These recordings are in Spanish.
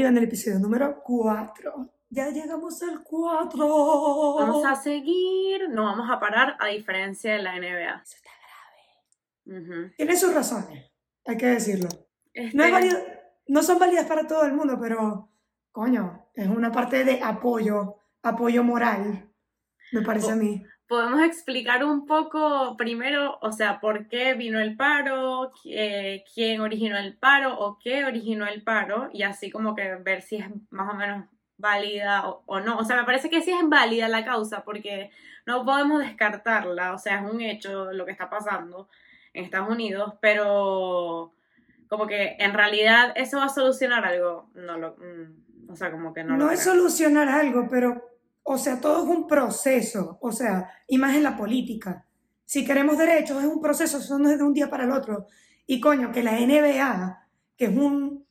arriba en el episodio número 4. Ya llegamos al 4. Vamos a seguir, no vamos a parar, a diferencia de la NBA. Eso está grave. Ujú. Tiene sus razones, hay que decirlo. Este, No, válido- no son válidas para todo el mundo, pero, coño, es una parte de apoyo, apoyo moral, me parece a mí. Podemos explicar un poco primero, o sea, por qué vino el paro, eh, quién originó el paro o qué originó el paro, y así como que ver si es más o menos válida o, o no. O sea, me parece que sí es válida la causa porque no podemos descartarla, o sea, es un hecho lo que está pasando en Estados Unidos, pero como que en realidad eso va a solucionar algo, no lo, mm, o sea, como que no, No lo es solucionar algo, pero, o sea, todo es un proceso, o sea, y más en la política. Si queremos derechos, es un proceso, eso no es de un día para el otro. Y coño, que la NBA, que es un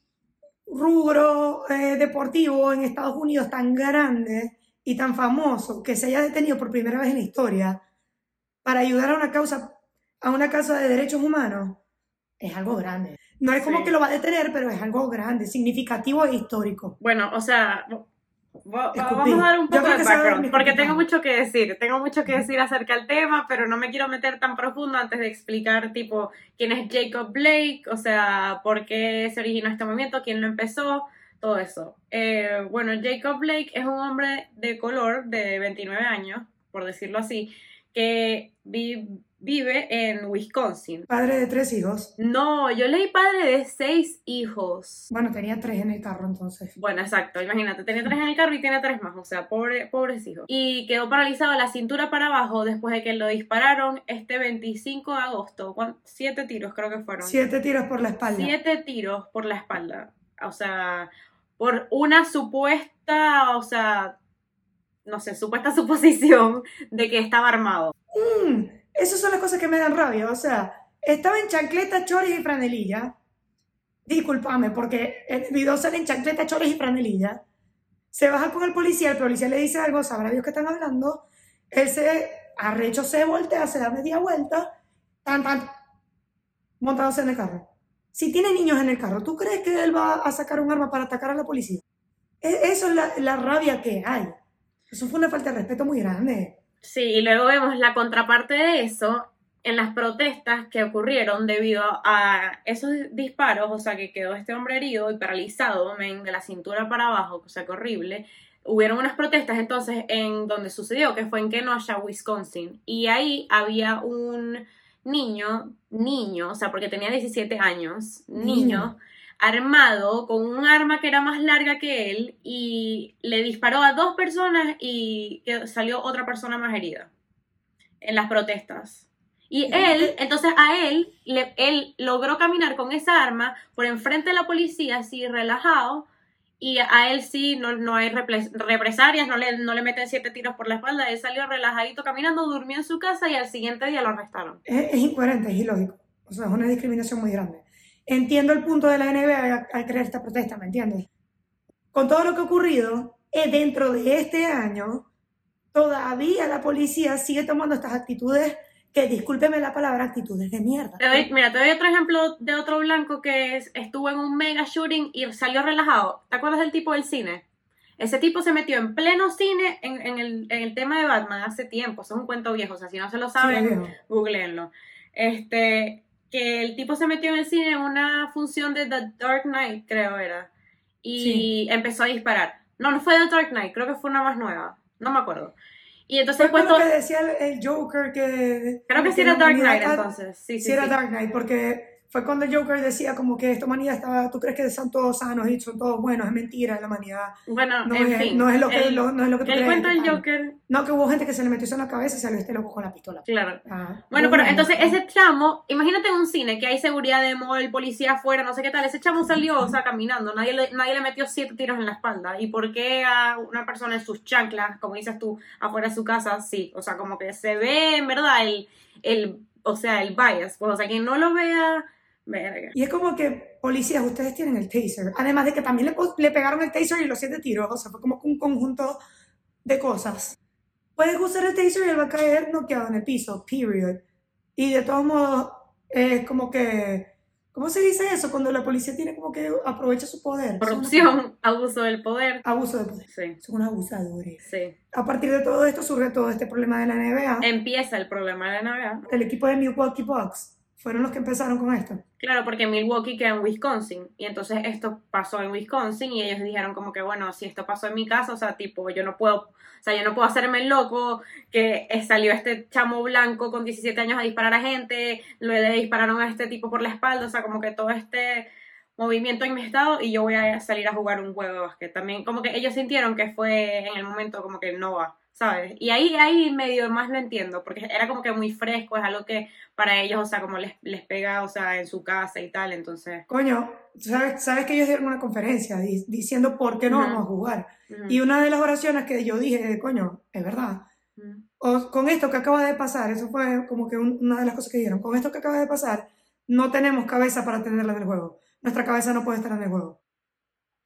rubro eh, deportivo en Estados Unidos tan grande y tan famoso, que se haya detenido por primera vez en la historia para ayudar a una causa, a una causa de derechos humanos, es algo grande. No es como Sí. que lo va a detener, pero es algo grande, significativo e histórico. Bueno, o sea, vamos a dar un poco de background, porque tengo mucho que decir, tengo mucho que decir acerca del tema, pero no me quiero meter tan profundo antes de explicar, tipo, quién es Jacob Blake, o sea, por qué se originó este movimiento, quién lo empezó, todo eso. Eh, bueno, Jacob Blake es un hombre de color de 29 años, por decirlo así, que vi- vive en Wisconsin. Padre de tres hijos. No, yo leí padre de seis hijos. Bueno, tenía tres en el carro entonces. Bueno, exacto, imagínate, tenía tres en el carro y tiene tres más, o sea, pobre, pobres hijos. Y quedó paralizado la cintura para abajo después de que lo dispararon este 25 de agosto. ¿Cuán- Siete tiros creo que fueron. Siete tiros por la espalda. Siete tiros por la espalda. O sea, por una supuesta, o sea, no sé, supuesta suposición de que estaba armado. Mm, esas son las cosas que me dan rabia. O sea, estaba en chancleta, chores y franelilla. Discúlpame, porque en el video sale en chancleta, chores y franelilla. Se baja con el policía, el policía le dice algo, sabrá Dios que están hablando. Él se arrecho, se voltea, se da media vuelta, tan, tan, montándose en el carro. Si tiene niños en el carro, ¿tú crees que él va a sacar un arma para atacar a la policía? E- Eso es la, la rabia que hay. Eso fue una falta de respeto muy grande. Sí, y luego vemos la contraparte de eso en las protestas que ocurrieron debido a esos disparos, o sea, que quedó este hombre herido y paralizado, men, de la cintura para abajo, o sea, que horrible. Hubieron unas protestas entonces en donde sucedió, que fue en Kenosha, Wisconsin, y ahí había un niño, niño, o sea, porque tenía 17 años, niño, Niño. Armado con un arma que era más larga que él y le disparó a dos personas y salió otra persona más herida en las protestas. Y él, entonces a él, le- él logró caminar con esa arma por enfrente de la policía, así relajado, y a él sí no, no hay repres- represalias, no le, no le meten siete tiros por la espalda, él salió relajadito caminando, durmió en su casa y al siguiente día lo arrestaron. es, es incoherente, es ilógico. O sea, es una discriminación muy grande. Entiendo el punto de la NBA al, crear esta protesta, ¿me entiendes? Con todo lo que ha ocurrido, eh, dentro de este año, todavía la policía sigue tomando estas actitudes que, discúlpeme la palabra, actitudes de mierda. Te doy- mira, te doy otro ejemplo de otro blanco que es- estuvo en un mega shooting y salió relajado. ¿Te acuerdas del tipo del cine? Ese tipo se metió en pleno cine en, en el, en el tema de Batman hace tiempo. Eso es un cuento viejo. O sea, si no se lo Sí, saben, viejo. googleenlo. Este, que el tipo se metió en el cine en una función de The Dark Knight, creo era. Y empezó a disparar. No, no fue The Dark Knight, creo que fue una más nueva. No me acuerdo. Y entonces Fue puesto. con lo que decía el, Joker que... Creo que sí era Dark Knight entonces. Sí, sí, Sí, era. Dark Knight, porque fue cuando el Joker decía como que esta humanidad estaba, tú crees que son todos sanos y son todos buenos, es mentira, la humanidad Bueno, no, en es, fin. no es lo que, el, lo- no es lo que tú el crees. cuento del Ay, Joker, No, que hubo gente que se le metió eso en la cabeza y salió este loco con la pistola. claro. Ah, Bueno, pero entonces ese chamo, imagínate en un cine que hay seguridad de el policía afuera, no sé qué tal, ese chamo salió, o sea, caminando, nadie le, nadie le metió siete tiros en la espalda. ¿Y por qué a una persona en sus chanclas, como dices tú, afuera de su casa, sí? O sea, como que se ve en verdad el, el o sea, el bias, pues, o sea, quien no lo vea, verga. Y es como que, policías, ustedes tienen el taser. Además de que también le, le pegaron el taser y los siete tiros. O sea, fue como un conjunto de cosas. Puedes usar el taser y él va a caer noqueado en el piso, period. Y de todos modos, es como que, ¿Cómo se dice eso? Cuando la policía tiene como que aprovecha su poder. Corrupción, abuso del poder. Abuso de poder. Sí. Son unos abusadores. Sí. A partir de todo esto surge todo este problema de la NBA. Empieza el problema de la NBA. El equipo de Milwaukee Bucks fueron los que empezaron con esto. Claro, porque Milwaukee queda en Wisconsin y entonces esto pasó en Wisconsin y ellos dijeron como que bueno, si esto pasó en mi casa, o sea, tipo, yo no puedo, o sea, yo no puedo hacerme el loco que eh, salió este chamo blanco con 17 años a disparar a gente, luego le dispararon a este tipo por la espalda, o sea, como que todo este movimiento en mi estado y yo voy a salir a jugar un juego de básquet. También como que ellos sintieron que fue en el momento como que no va. ¿Sabes? Y ahí, ahí medio más lo entiendo, porque era como que muy fresco, es algo que para ellos, o sea, como les, les pega, o sea, en su casa y tal, entonces... Coño, ¿sabes, sabes que ellos dieron una conferencia di- diciendo por qué no vamos a jugar? Y una de las oraciones que yo dije, coño, es verdad. O, con esto que acaba de pasar, eso fue como que un- una de las cosas que dijeron, con esto que acaba de pasar, no tenemos cabeza para tenerla en el juego. Nuestra cabeza no puede estar en el juego.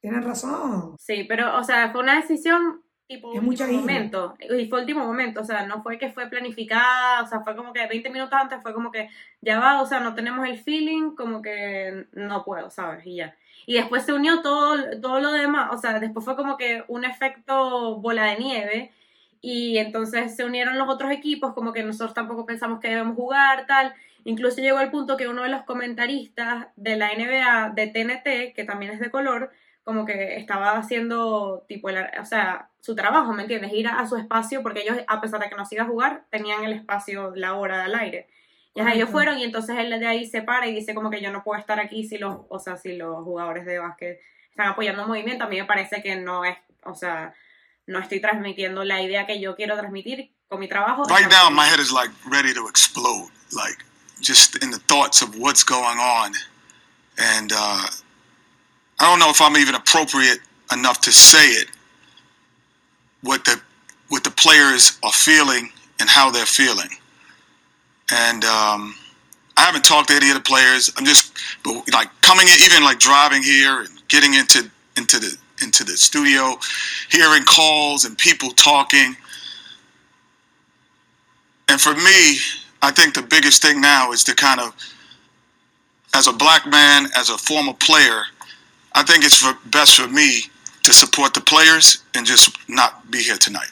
Tienen razón. Sí, pero, o sea, fue una decisión tipo Es último momento. Y fue último momento, o sea, no fue que fue planificada, o sea, fue como que 20 minutos antes fue como que ya va, o sea, no tenemos el feeling, como que no puedo, ¿sabes? Y ya. Y después se unió todo, todo lo demás, o sea, después fue como que un efecto bola de nieve. Y entonces se unieron los otros equipos, como que nosotros tampoco pensamos que debemos jugar, tal. Incluso llegó el punto que uno de los comentaristas de la NBA de TNT, que también es de color, como que estaba haciendo tipo el, o sea, su trabajo, ¿me entiendes? Ir a, a su espacio porque ellos a pesar de que no siga a jugar, tenían el espacio la hora del aire. Y ajá, ellos fueron y entonces él de ahí se para y dice como que yo no puedo estar aquí si los, o sea, si los jugadores de básquet están apoyando un movimiento, a mí me parece que no es, o sea, no estoy transmitiendo la idea que yo quiero transmitir con mi trabajo. Right now, my head is like ready to explode, like just in the thoughts of what's going on. And uh, I don't know if I'm even appropriate enough to say it, what the, what the players are feeling and how they're feeling. And um, I haven't talked to any of the players. I'm just like coming in, even like driving here and getting into into the into the studio, hearing calls and people talking. And for me, I think the biggest thing now is to kind of, as a black man, as a former player, I think it's for, best for me to support the players and just not be here tonight.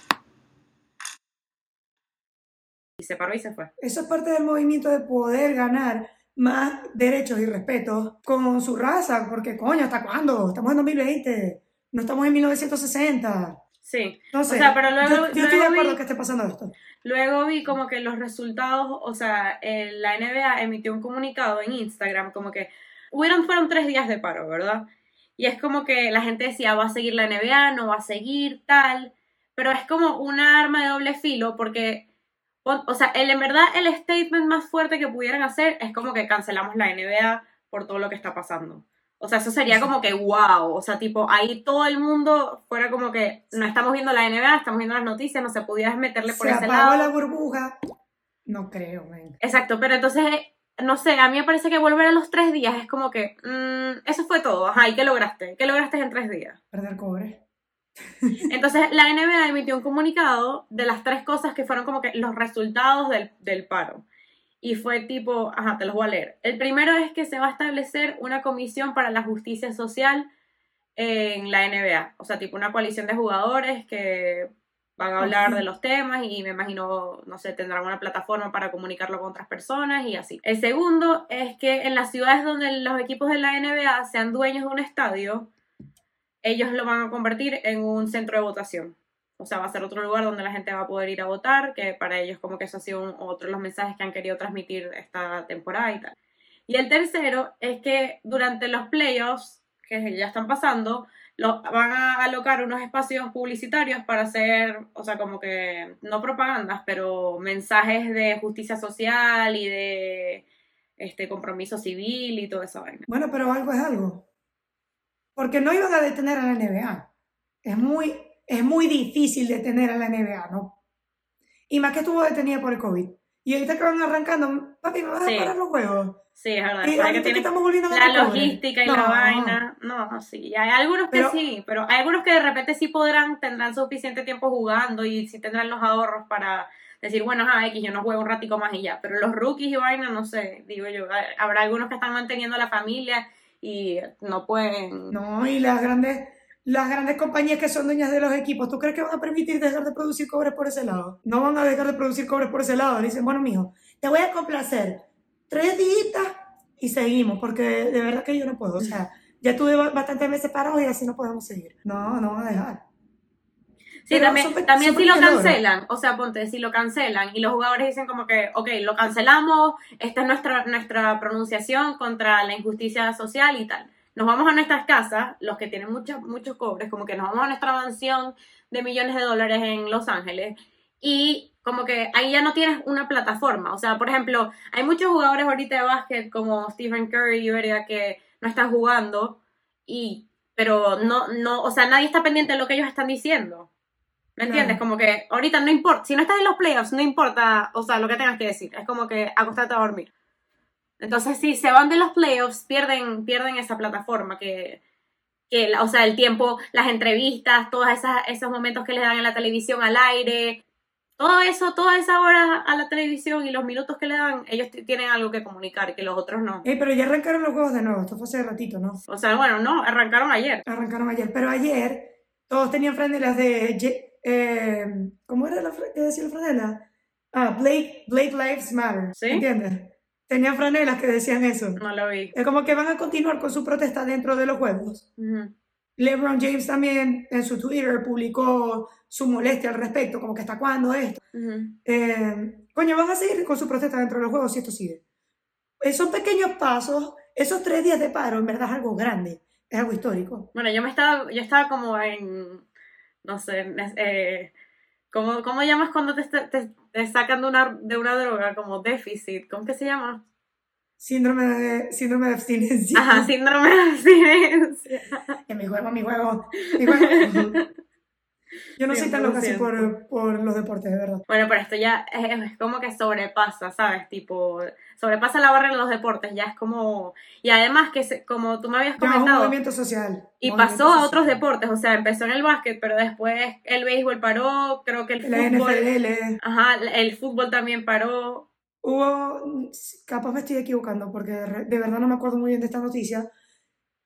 Y se paró y se fue. Eso es parte del movimiento de poder ganar más derechos y respeto con su raza, porque coño, ¿hasta cuándo? Estamos en 2020, no estamos en 1960. Sí. No sé, sea, pero luego- yo, yo estoy de acuerdo vi- que esté pasando esto. Luego vi como que los resultados, o sea, eh, la NBA emitió un comunicado en Instagram como que hubieron, fueron tres días de paro, ¿verdad? Y es como que la gente decía, va a seguir la NBA, no va a seguir, tal. Pero es como una arma de doble filo porque, o, o sea, el, en verdad el statement más fuerte que pudieran hacer es como que cancelamos la NBA por todo lo que está pasando. O sea, eso sería como que wow. O sea, tipo, ahí todo el mundo fuera como que no estamos viendo la NBA, estamos viendo las noticias, no se pudiera meterle por Se ese apagó lado. la burbuja. No creo, man. Exacto, pero entonces, no sé, a mí me parece que volver a los tres días es como que, mm, eso fue todo, ajá, ¿y qué lograste? ¿Qué lograste en tres días? Perder cobre. Entonces, la NBA emitió un comunicado de las tres cosas que fueron como que los resultados del, del paro. Y fue tipo, ajá, te los voy a leer. El primero es que se va a establecer una comisión para la justicia social en la NBA. O sea, tipo una coalición de jugadores que van a hablar de los temas y me imagino, no sé, tendrán una plataforma para comunicarlo con otras personas y así. El segundo es que en las ciudades donde los equipos de la NBA sean dueños de un estadio, ellos lo van a convertir en un centro de votación. O sea, va a ser otro lugar donde la gente va a poder ir a votar, que para ellos como que eso ha sido un- otro de los mensajes que han querido transmitir esta temporada y tal. Y el tercero es que durante los playoffs, que ya están pasando, van a alocar unos espacios publicitarios para hacer, o sea, como que, no propagandas, pero mensajes de justicia social y de este compromiso civil y esa vaina. Bueno, pero algo es algo. Porque no iban a detener a la NBA. Es muy, es muy difícil detener a la NBA, ¿no? Y más que estuvo detenida por el COVID. Y ahorita que van arrancando, papi, ¿me vas Sí. a parar los juegos? Sí, es verdad. Y que que estamos volviendo a la logística y No, la vaina. No, sí. Hay algunos que Pero- sí, pero hay algunos que de repente sí podrán, tendrán suficiente tiempo jugando y sí tendrán los ahorros para decir, bueno, ah, X, yo no juego un ratico más y ya. Pero los rookies y vaina, no sé, digo yo, habrá algunos que están manteniendo a la familia y no pueden... No, y las grandes, las grandes compañías que son dueñas de los equipos, ¿tú crees que van a permitir dejar de producir cobres por ese lado? No van a dejar de producir cobres por ese lado. Dicen, bueno, mijo, te voy a complacer tres días y seguimos, porque de verdad que yo no puedo. O sea, ya tuve bastantes meses parados y así no podemos seguir. No, no van a dejar. Sí, también, también si lo cancelan, o sea, ponte, si lo cancelan y los jugadores dicen como que, ok, lo cancelamos, esta es nuestra, nuestra pronunciación contra la injusticia social y tal. Nos vamos a nuestras casas, los que tienen muchos, muchos cobres, como que nos vamos a nuestra mansión de millones de dólares en Los Ángeles y como que ahí ya no tienes una plataforma. O sea, por ejemplo, hay muchos jugadores ahorita de básquet como Stephen Curry, ¿verdad? que no están jugando y pero no no, o sea, nadie está pendiente de lo que ellos están diciendo. ¿Me entiendes? Como que ahorita no importa, si no estás en los playoffs, no importa, o sea, lo que tengas que decir, es como que acostarte a dormir. Entonces, si se van de los playoffs, pierden, pierden esa plataforma que, que, o sea, el tiempo, las entrevistas, todos esos momentos que les dan en la televisión al aire, todo eso, toda esa hora a la televisión y los minutos que le dan, ellos tienen algo que comunicar que los otros no. Eh, pero ya arrancaron los juegos de nuevo, esto fue hace ratito, ¿no? O sea, bueno, no, arrancaron ayer. Arrancaron ayer, pero ayer todos tenían franelas de... Eh, ¿Cómo era la que decía la franela? Ah, Blake, Blake Lives Matter. ¿Sí? ¿Entiendes? Tenían franelas que decían eso. No lo vi. Es como que van a continuar con su protesta dentro de los juegos. LeBron James también en su Twitter publicó su molestia al respecto, como que hasta cuándo esto. Eh, coño, van a seguir con su protesta dentro de los juegos si esto sigue. Esos pequeños pasos, esos tres días de paro, en verdad es algo grande, es algo histórico. Bueno, yo me estaba, yo estaba como en, no sé, eh, ¿cómo, ¿cómo, llamas cuando te, te, sacan de una, de una droga? Como déficit, ¿cómo que se llama? Síndrome de, síndrome de abstinencia. Ajá, síndrome de abstinencia. En mi juego, mi juego, mi juego. Yo no soy tan loca así por, por, los deportes, de verdad. Bueno, pero esto ya es, como que sobrepasa, ¿sabes? Tipo, sobrepasa la barra en los deportes, ya es como... Y además que, como tú me habías comentado... un movimiento social. Y pasó a otros deportes, o sea, empezó en el básquet, pero después el béisbol paró, creo que el la fútbol... NFL. Ajá, el fútbol también paró. Hubo, capaz me estoy equivocando, porque de verdad no me acuerdo muy bien de esta noticia,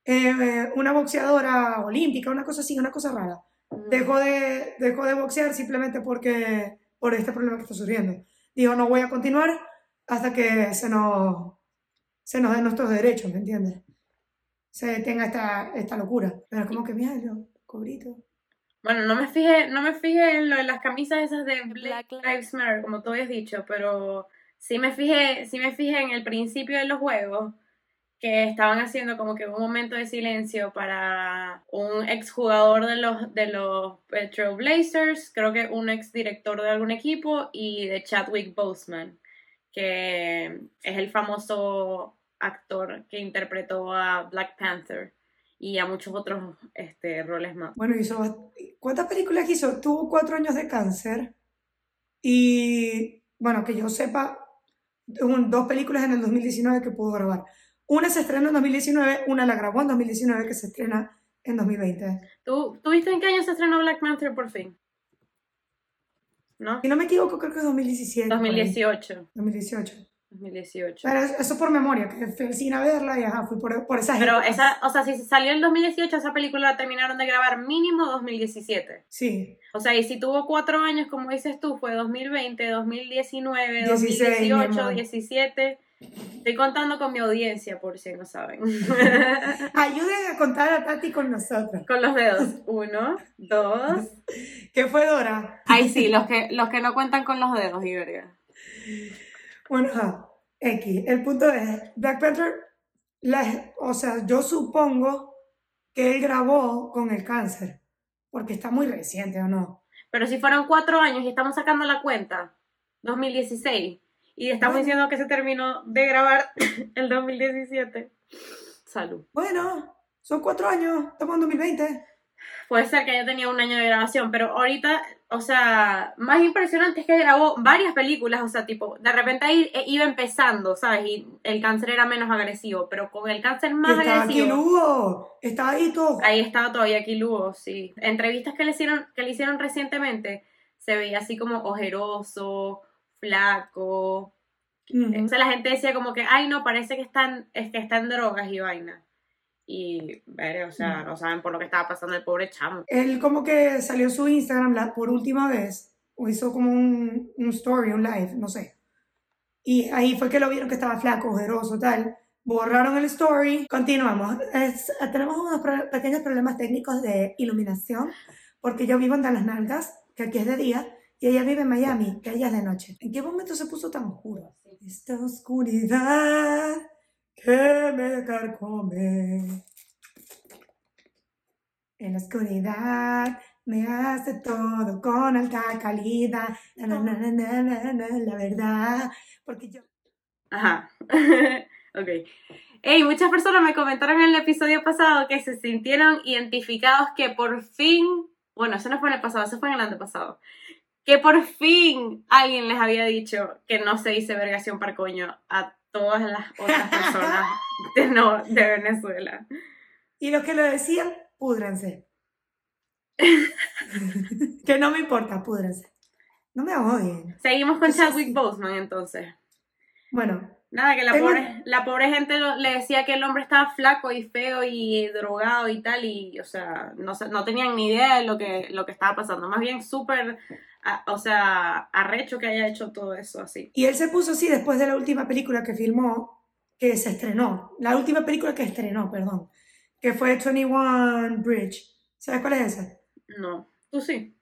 eh, una boxeadora olímpica, una cosa así, una cosa rara dejó de, dejó de boxear simplemente porque, por este problema que está surgiendo. Dijo, no voy a continuar hasta que se nos, se nos den nuestros derechos, ¿me entiendes? Se tenga esta, esta locura. Pero es como que, mira, yo, cobrito. Bueno, no me fijé, no me fijé en, lo, en las camisas esas de Black Lives Matter, como tú habías dicho, pero sí me fijé, sí me fijé en el principio de los juegos que estaban haciendo como que un momento de silencio para un exjugador de los, de los Petro Blazers, creo que un ex director de algún equipo, y de Chadwick Boseman, que es el famoso actor que interpretó a Black Panther y a muchos otros este, roles más. Bueno, hizo, ¿cuántas películas hizo? Tuvo cuatro años de cáncer y, bueno, que yo sepa, dos películas en el 2019 que pudo grabar. Una se estrenó en 2019, una la grabó en 2019 que se estrena en 2020. ¿Tú, ¿Tú viste en qué año se estrenó Black Panther por fin? ¿No? Si no me equivoco, creo que es 2017. 2018. 2018. 2018. Pero eso por memoria, que fui sin a verla y ajá, fui por, por esa Pero esa, o sea, si salió en 2018, esa película la terminaron de grabar mínimo 2017. Sí. O sea, y si tuvo cuatro años, como dices tú, fue 2020, 2019, 2018, 17. Estoy contando con mi audiencia, por si no saben. Ayuden a contar a Tati con nosotros. Con los dedos. Uno, dos. ¿Qué fue Dora? Ay, sí, los que, los que no cuentan con los dedos, Iberia. Bueno, X. El punto es, Black Panther, o sea, yo supongo que él grabó con el cáncer, porque está muy reciente, ¿o no? Pero si fueron cuatro años y estamos sacando la cuenta, 2016 y estamos diciendo que se terminó de grabar el 2017. Salud. Bueno, son cuatro años, estamos en 2020. Puede ser que haya tenido un año de grabación, pero ahorita, o sea, más impresionante es que grabó varias películas, o sea, tipo, de repente ahí eh, iba empezando, ¿sabes? Y el cáncer era menos agresivo, pero con el cáncer más estaba agresivo. Aquí Lugo, estaba ahí todo. Ahí estaba todavía aquí Lugo, sí. Entrevistas que le hicieron, que le hicieron recientemente, se veía así como ojeroso, flaco. Ujú. O sea, la gente decía como que, ay, no, parece que están, es que están drogas y vaina. Y, ver, o sea, no saben por lo que estaba pasando el pobre chamo. Él como que salió su Instagram la- por última vez, o hizo como un, un story, un live, no sé. Y ahí fue que lo vieron que estaba flaco, ojeroso, tal. Borraron el story. Continuamos. Es- tenemos unos pro- pequeños problemas técnicos de iluminación, porque yo vivo en Las Nalgas, que aquí es de día, y ella vive en Miami, que allá es de noche. ¿En qué momento se puso tan oscuro? Esta oscuridad que me carcome. En la oscuridad me hace todo con alta calidad. La verdad. Porque yo. Ajá. ok. Hey, muchas personas me comentaron en el episodio pasado que se sintieron identificados que por fin, bueno, eso no fue en el pasado, eso fue en el antepasado, que por fin alguien les había dicho que no se dice vergación par coño a todas las otras personas de, no, de Venezuela. Y los que lo decían, púdranse. que no me importa, púdranse. No me odien. Seguimos con Chadwick. Boseman entonces. Bueno, Nada, que la Tengo- pobre, la pobre gente lo- le decía que el hombre estaba flaco y feo y drogado y tal, y, o sea, no, no tenían ni idea de lo que, lo que estaba pasando. Más bien súper, o sea, arrecho que haya hecho todo eso así. y él se puso así después de la última película que filmó, que se estrenó. La última película que estrenó, perdón. Que fue 21 Bridge. ¿Sabes cuál es esa? No, tú sí.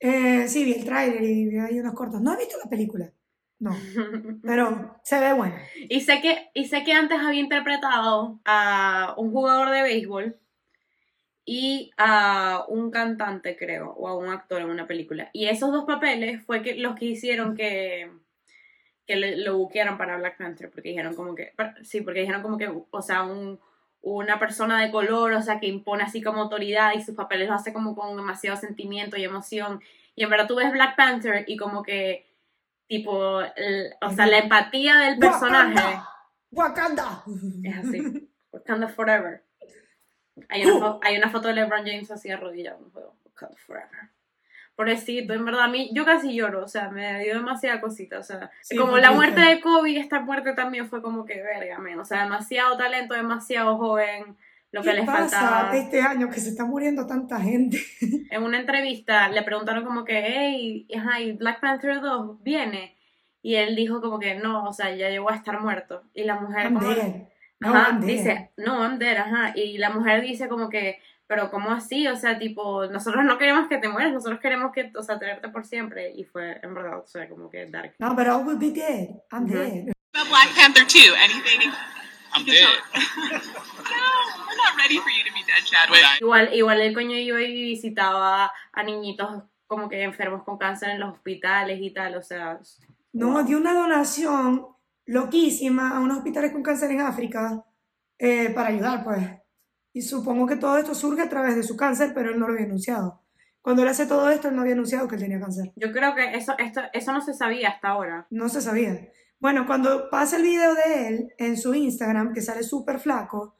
Eh, sí, vi el tráiler y vi ahí unos cortos. No he visto la película. No, pero se ve buena. y, sé que, y sé que antes había interpretado a un jugador de béisbol y a un cantante, creo, o a un actor en una película. Y esos dos papeles fue que, los que hicieron que, que lo buquearan para Black Panther, porque dijeron como que, sí, porque dijeron como que, o sea, un, una persona de color, o sea, que impone así como autoridad y sus papeles los hace como con demasiado sentimiento y emoción. Y en verdad tú ves Black Panther y como que, tipo, el- o sea, la empatía del personaje Wakanda. es así. Wakanda Forever. Hay una, fo- hay una foto de LeBron James así arrodillado en un juego. Wakanda Forever. Pobrecito, en verdad, a mí, yo casi lloro, o sea, me dio demasiada cosita, o sea, Sí, como la muerte de Kobe, esta muerte también fue como que, verga, men, o sea, demasiado talento, demasiado joven, lo que ¿Qué les pasa faltaba. este año que se está muriendo tanta gente? En una entrevista le preguntaron como que, hey, ajá, ¿y Black Panther 2 viene? Y él dijo como que no, o sea, ya llegó a estar muerto. Y la mujer I'm como, dead. No, Ajá, I'm dead. dice, no, I'm dead, ajá. Y la mujer dice como que, pero ¿cómo así? O sea, tipo, nosotros no queremos que te mueras, nosotros queremos que, o sea, tenerte por siempre. Y fue, en verdad, o sea, como que dark. No, but I will be dead. I'm Ujú. dead. about Black Panther 2? Anything? I'm you can dead. tell- no, we're not ready for you to be dead, Chadwick. Igual, igual el coño iba y visitaba a niñitos como que enfermos con cáncer en los hospitales y tal, o sea, No, dio una donación loquísima a unos hospitales con cáncer en África eh, para ayudar, pues. Y supongo que todo esto surge a través de su cáncer, pero él no lo había anunciado. Cuando él hace todo esto, él no había anunciado que él tenía cáncer. yo creo que eso, esto, eso no se sabía hasta ahora. No se sabía. Bueno, cuando pasa el video de él en su Instagram, que sale súper flaco,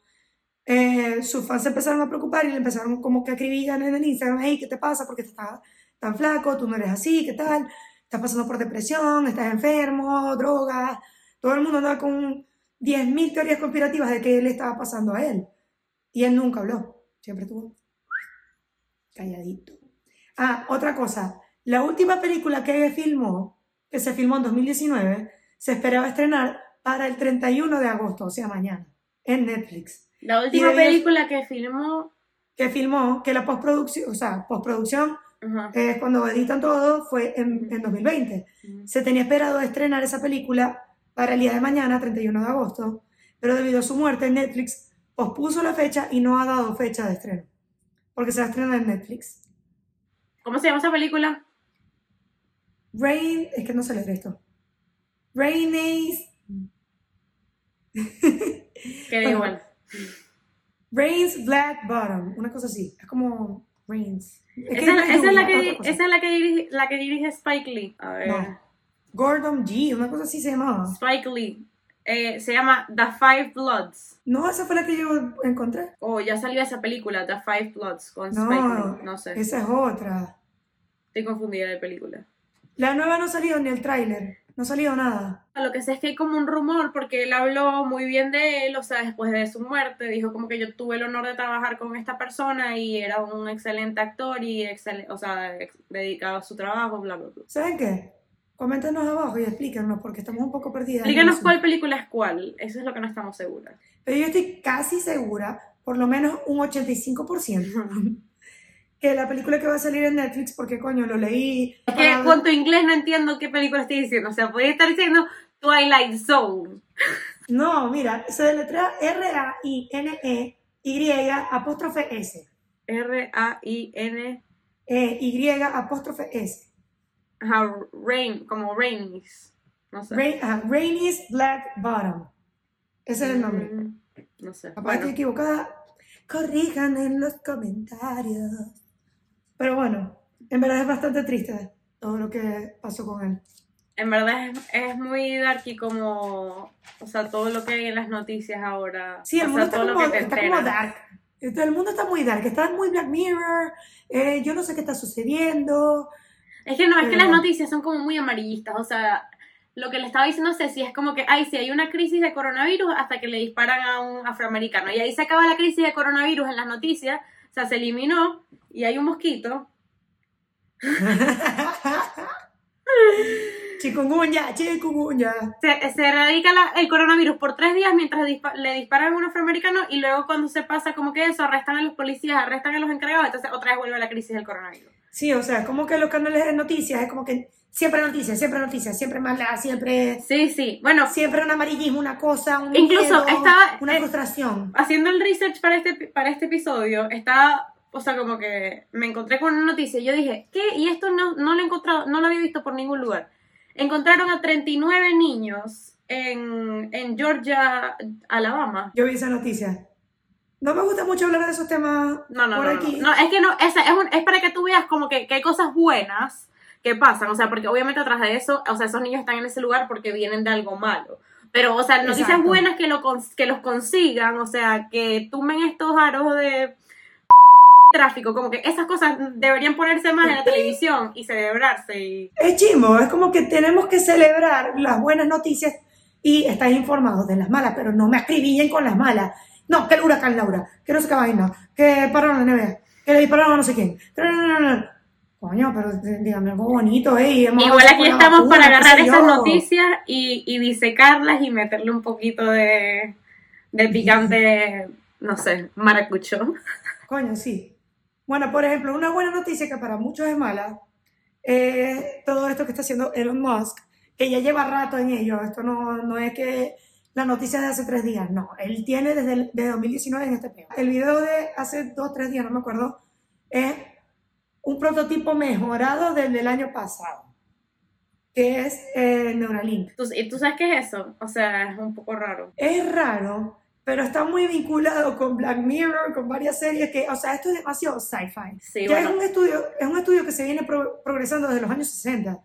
eh, sus fans se empezaron a preocupar y le empezaron como que a en el Instagram, hey, ¿qué te pasa? ¿Por qué estás tan flaco? Tú no eres así, ¿qué tal? Estás pasando por depresión, estás enfermo, drogas. Todo el mundo andaba con 10.000 teorías conspirativas de qué le estaba pasando a él. Y él nunca habló, siempre estuvo calladito. Ah, otra cosa. La última película que filmó, que se filmó en 2019, se esperaba estrenar para el 31 de agosto, o sea, mañana, en Netflix. La última película que filmó, Que filmó, que la postproducción, o sea, postproducción es cuando editan todo, fue en, en 2020. Se tenía esperado estrenar esa película para el día de mañana, 31 de agosto, pero debido a su muerte, Netflix pospuso la fecha y no ha dado fecha de estreno, porque se va a estrenar en Netflix. ¿cómo se llama esa película? Rain, es que no sé leer esto. Rainey's. Que da igual. Rain's Black Bottom, una cosa así. Es como Rain's. Es Esa, es la que, esa es la que dirige, la que dirige Spike Lee. A ver. No. Gordon G, una cosa así se llamaba. Spike Lee. Eh, se llama The Five Bloods. No, esa fue la que yo encontré. Oh, ya salió esa película, The Five Bloods, con Spike Lee. No sé. esa es otra. Estoy confundida de película. La nueva no ha salido ni el tráiler, no ha salido nada. Lo que sé es que hay como un rumor, porque él habló muy bien de él, o sea, después de su muerte, dijo como que yo tuve el honor de trabajar con esta persona y era un excelente actor y, excel- o sea, dedicado a su trabajo, bla, bla, bla. ¿Saben qué? Coméntenos abajo y explíquenos porque estamos un poco perdidas. eso. cuál película es cuál, eso es lo que no estamos seguras. Pero yo estoy casi segura, por lo menos un 85%, que la película que va a salir en Netflix, porque coño, lo leí. Es que para- con tu inglés no entiendo qué película estoy diciendo, o sea, podría estar diciendo Twilight Zone. No, mira, se deletrea R-A-I-N-E-Y apóstrofe S. R-A-I-N, Eh, y apóstrofe S. ajá, Rain, como Rainies, no sé. Rain, ajá, Rainy's Black Bottom. Ese es el nombre. Mm, No sé. Capaz Bueno, equivocada. Corrijan en los comentarios. Pero bueno, en verdad es bastante triste todo lo que pasó con él. en verdad es, es muy darky como, o sea, todo lo que hay en las noticias ahora. Sí, el o mundo sea, está, todo lo como, que te está como dark. Este, El mundo está muy dark, está muy Black Mirror. eh, yo no sé qué está sucediendo. Es que no, es que Pero- las noticias son como muy amarillistas, o sea, lo que le estaba diciendo Ceci es como que, ay, si hay una crisis de coronavirus hasta que le disparan a un afroamericano. Y ahí se acaba la crisis de coronavirus en las noticias, o sea, se eliminó y hay un mosquito. chikungunya, chikungunya. Se, se erradica la- el coronavirus por tres días mientras dispa- le disparan a un afroamericano y luego cuando se pasa como que eso, arrestan a los policías, arrestan a los encargados, entonces otra vez vuelve la crisis del coronavirus. Sí, o sea, como que los canales de noticias es como que siempre noticias, siempre noticias, siempre mala, siempre, Sí, sí. Bueno, siempre un amarillismo, una cosa, un Incluso miedo, estaba- una eh, frustración. haciendo el research para este, para este episodio, estaba, o sea, como que me encontré con una noticia y yo dije, ¿qué? Y esto no, no lo he encontrado, no lo había visto por ningún lugar. Encontraron a 39 niños en, en Georgia, Alabama. Yo vi esa noticia. No me gusta mucho hablar de esos temas No, no, por no, no, aquí. no, es que no, esa es, un- es para que tú veas como que, que hay cosas buenas que pasan, o sea, porque obviamente atrás de eso, o sea, esos niños están en ese lugar porque vienen de algo malo. Pero, o sea, noticias Exacto. buenas que, lo, que los consigan, o sea, que tumben estos aros de tráfico, como que esas cosas deberían ponerse más en la televisión y celebrarse y... Es chimbo, es como que tenemos que celebrar las buenas noticias y estar informados de las malas, pero no me acribillen con las malas. No, que el huracán Laura, que no sé qué vaina, que pararon la NBA, que le dispararon a no sé quién. No, no, no, no. Coño, pero dígame algo bonito, ¿eh? Igual aquí estamos vacuna, para agarrar esas noticias y, y disecarlas y meterle un poquito de, de picante, no sé, maracucho. Coño, sí. Bueno, por ejemplo, una buena noticia que para muchos es mala, es todo esto que está haciendo Elon Musk, que ya lleva rato en ello. Esto no, no es que la noticia de hace tres días, no. Él tiene desde, el- desde 2019 en este tema. El video de hace dos, tres días, no me acuerdo, es un prototipo mejorado del del año pasado, que es eh, Neuralink. ¿Tú, ¿Y tú sabes qué es eso? O sea, es un poco raro. Es raro, pero está muy vinculado con Black Mirror, con varias series que, o sea, esto es demasiado sci-fi. Sí, ya bueno. es un estudio, es un estudio que se viene pro- progresando desde los años 60,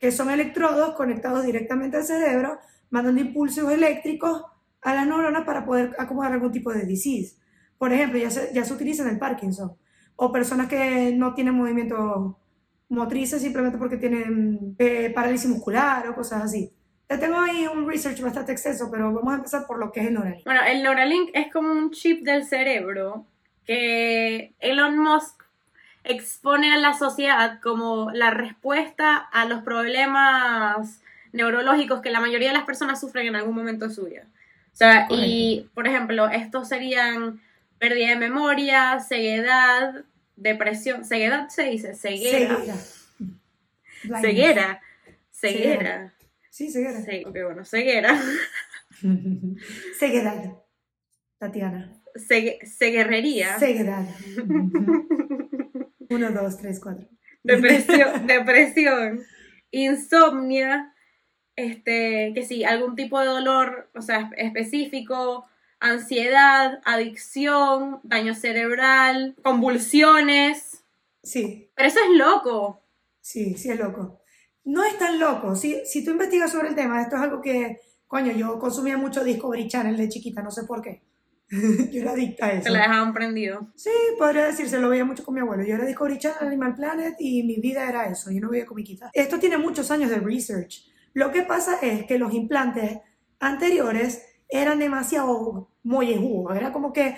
que son electrodos conectados directamente al cerebro, mandando impulsos eléctricos a las neuronas para poder acomodar algún tipo de disease. Por ejemplo, ya se, ya se utiliza en el Parkinson, o personas que no tienen movimiento motrices simplemente porque tienen eh, parálisis muscular o cosas así. Te tengo ahí un research bastante extenso, pero vamos a empezar por lo que es el Neuralink. Bueno, el Neuralink es como un chip del cerebro que Elon Musk expone a la sociedad como la respuesta a los problemas neurológicos que la mayoría de las personas sufren en algún momento de su vida. O sea, y por ejemplo, estos serían pérdida de memoria, ceguedad, depresión, ceguedad se dice, ceguera, Ceguera. Ceguera, ceguera, Sí, ceguera. sí, ok, bueno, ceguera, Ceguedad. Tatiana. cegue- ceguerrería. Ceguedad. Uno, dos, tres, cuatro. depresión, depresión, insomnia, este, que sí, algún tipo de dolor, o sea, específico, ansiedad, adicción, daño cerebral, convulsiones. Sí, Pero eso es loco. sí, sí es loco. No es tan loco. Si, si tú investigas sobre el tema, esto es algo que, coño, yo consumía mucho Discovery Channel de chiquita, no sé por qué. yo era adicta a eso. Se la dejaban prendido. Sí, podría decirse, lo veía mucho con mi abuelo. Yo era Discovery Channel, Animal Planet y mi vida era eso. Yo no veía comiquitas. Esto tiene muchos años de research. Lo que pasa es que los implantes anteriores eran demasiado mollejudos. Era como que,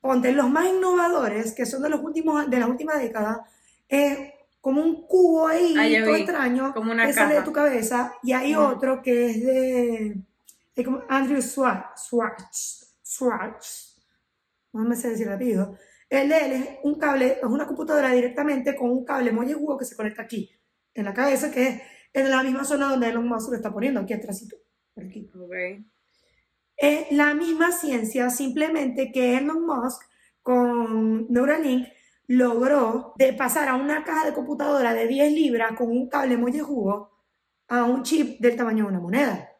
ponte, los más innovadores, que son de, los últimos, de las últimas décadas, es como un cubo ahí, Ah, ya todo vi, extraño, como una que sale de caja. tu cabeza. Y hay Ujú. otro que es de, de como Andrew Schwartz. Schwartz. Schwartz. No me sé decir. El de él es un cable, es una computadora directamente con un cable mollejudo que se conecta aquí, en la cabeza, que es en la misma zona donde Elon Musk lo está poniendo, aquí atrásito. por aquí. Ok. Es la misma ciencia, simplemente que Elon Musk con Neuralink logró de pasar a una caja de computadora de 10 libras con un cable mollejudo a un chip del tamaño de una moneda.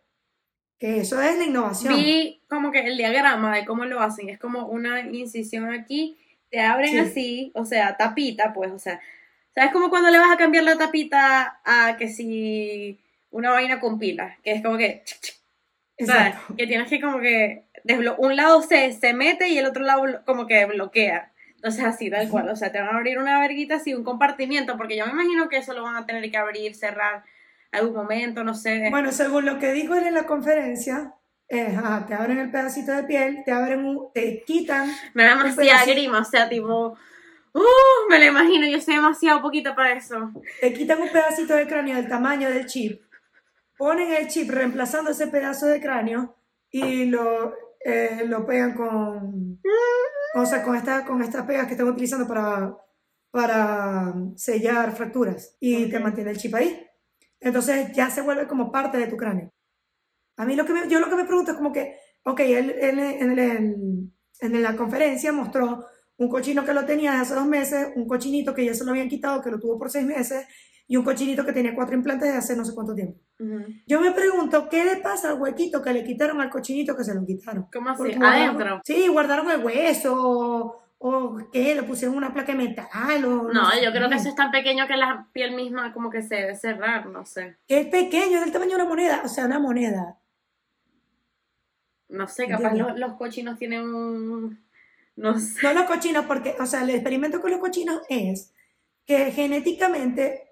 Que eso es la innovación. Vi como que el diagrama de cómo lo hacen. Es como una incisión aquí. Te abren Sí. así, o sea, tapita, pues, o sea. ¿Sabes como cuando le vas a cambiar la tapita a que si una vaina con pilas? Que es como que. ¿Sabes? Que tienes que como que. desblo- un lado se, se mete y el otro lado como que bloquea. Entonces así, tal cual. O sea, te van a abrir una verguita así, un compartimiento, porque yo me imagino que eso lo van a tener que abrir, cerrar algún momento, no sé. Bueno, según lo que dijo él en la conferencia, es, ajá, te abren el pedacito de piel, te abren un, te quitan, Me da demasiada grima, o sea, tipo. Uh, me lo imagino, yo soy demasiado poquito para eso. te quitan un pedacito de cráneo del tamaño del chip, ponen el chip reemplazando ese pedazo de cráneo y lo, eh, lo pegan con, o sea, con, esta, con estas pegas que están utilizando para, para sellar fracturas y te mantiene el chip ahí. Entonces ya se vuelve como parte de tu cráneo. A mí lo que me, yo lo que me pregunto es como que, ok, él, él en, el- en la conferencia mostró un cochino que lo tenía hace dos meses, un cochinito que ya se lo habían quitado, que lo tuvo por seis meses, y un cochinito que tenía cuatro implantes desde hace no sé cuánto tiempo. Yo me pregunto, ¿qué le pasa al huequito que le quitaron al cochinito que se lo quitaron? ¿Cómo así? Porque guardaron- Adentro. Sí, guardaron el hueso, o, qué, le pusieron una placa de metal, o No, sé yo creo que qué. eso es tan pequeño que la piel misma como que se debe cerrar, no sé. Que es pequeño, es del tamaño de una moneda, o sea, una moneda. No sé, capaz los cochinos tienen un... No sé. No los cochinos, porque, o sea, el experimento con los cochinos es que genéticamente,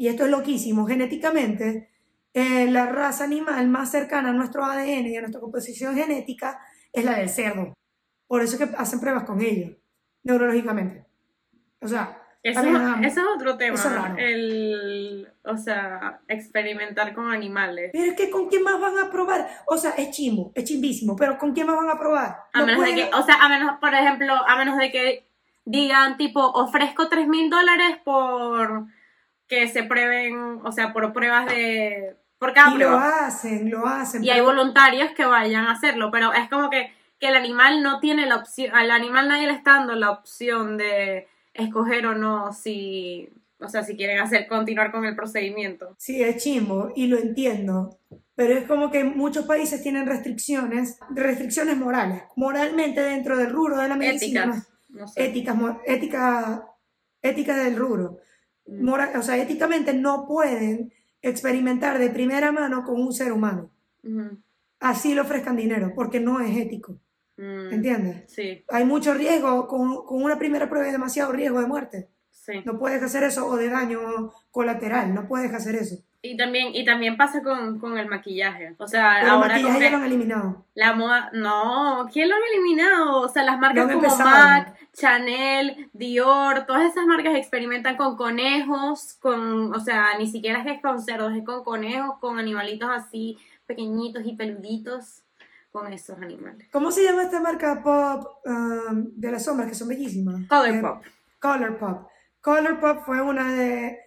y esto es loquísimo, genéticamente, eh, la raza animal más cercana a nuestro ADN y a nuestra composición genética es la del cerdo. Por eso es que hacen pruebas con ellos, neurológicamente. O sea, Eso, es otro tema. eso es raro. El, o sea, experimentar con animales. pero es que ¿con quién más van a probar? O sea, es chimbo, es chimbísimo, pero ¿con quién más van a probar? A No menos de que, o sea, a menos, por ejemplo, a menos de que digan tipo, ofrezco 3 mil dólares por que se prueben, o sea, por pruebas de, por cada y lo prueba. hacen, lo hacen. Y hay pero- voluntarios que vayan a hacerlo, pero es como que, que el animal no tiene la opción, al animal nadie le está dando la opción de escoger o no si, o sea, si quieren hacer, continuar con el procedimiento. Sí, es chimbo y lo entiendo, pero es como que muchos países tienen restricciones, restricciones morales, moralmente dentro del rubro de la medicina, Éticas, no sé. éticas, ética, ética del rubro. O sea, éticamente no pueden experimentar de primera mano con un ser humano. Así le ofrezcan dinero, porque no es ético, Mm, ¿entiendes? Sí, Hay mucho riesgo, con, con una primera prueba hay demasiado riesgo de muerte. sí. No puedes hacer eso o de daño colateral, no puedes hacer eso. Y también, y también pasa con, con el maquillaje. O sea, Pero el ahora maquillaje con ya el- lo han eliminado. la moda. No, ¿quién lo han eliminado? O sea, las marcas como. MAC, Chanel, Dior, todas esas marcas experimentan con conejos, con, o sea, ni siquiera es que es con cerdos, es con conejos, con animalitos así pequeñitos y peluditos, con esos animales. ¿Cómo se llama esta marca pop um, de las sombras que son bellísimas? Color Eh, Pop. Color Pop. Color Pop fue una de,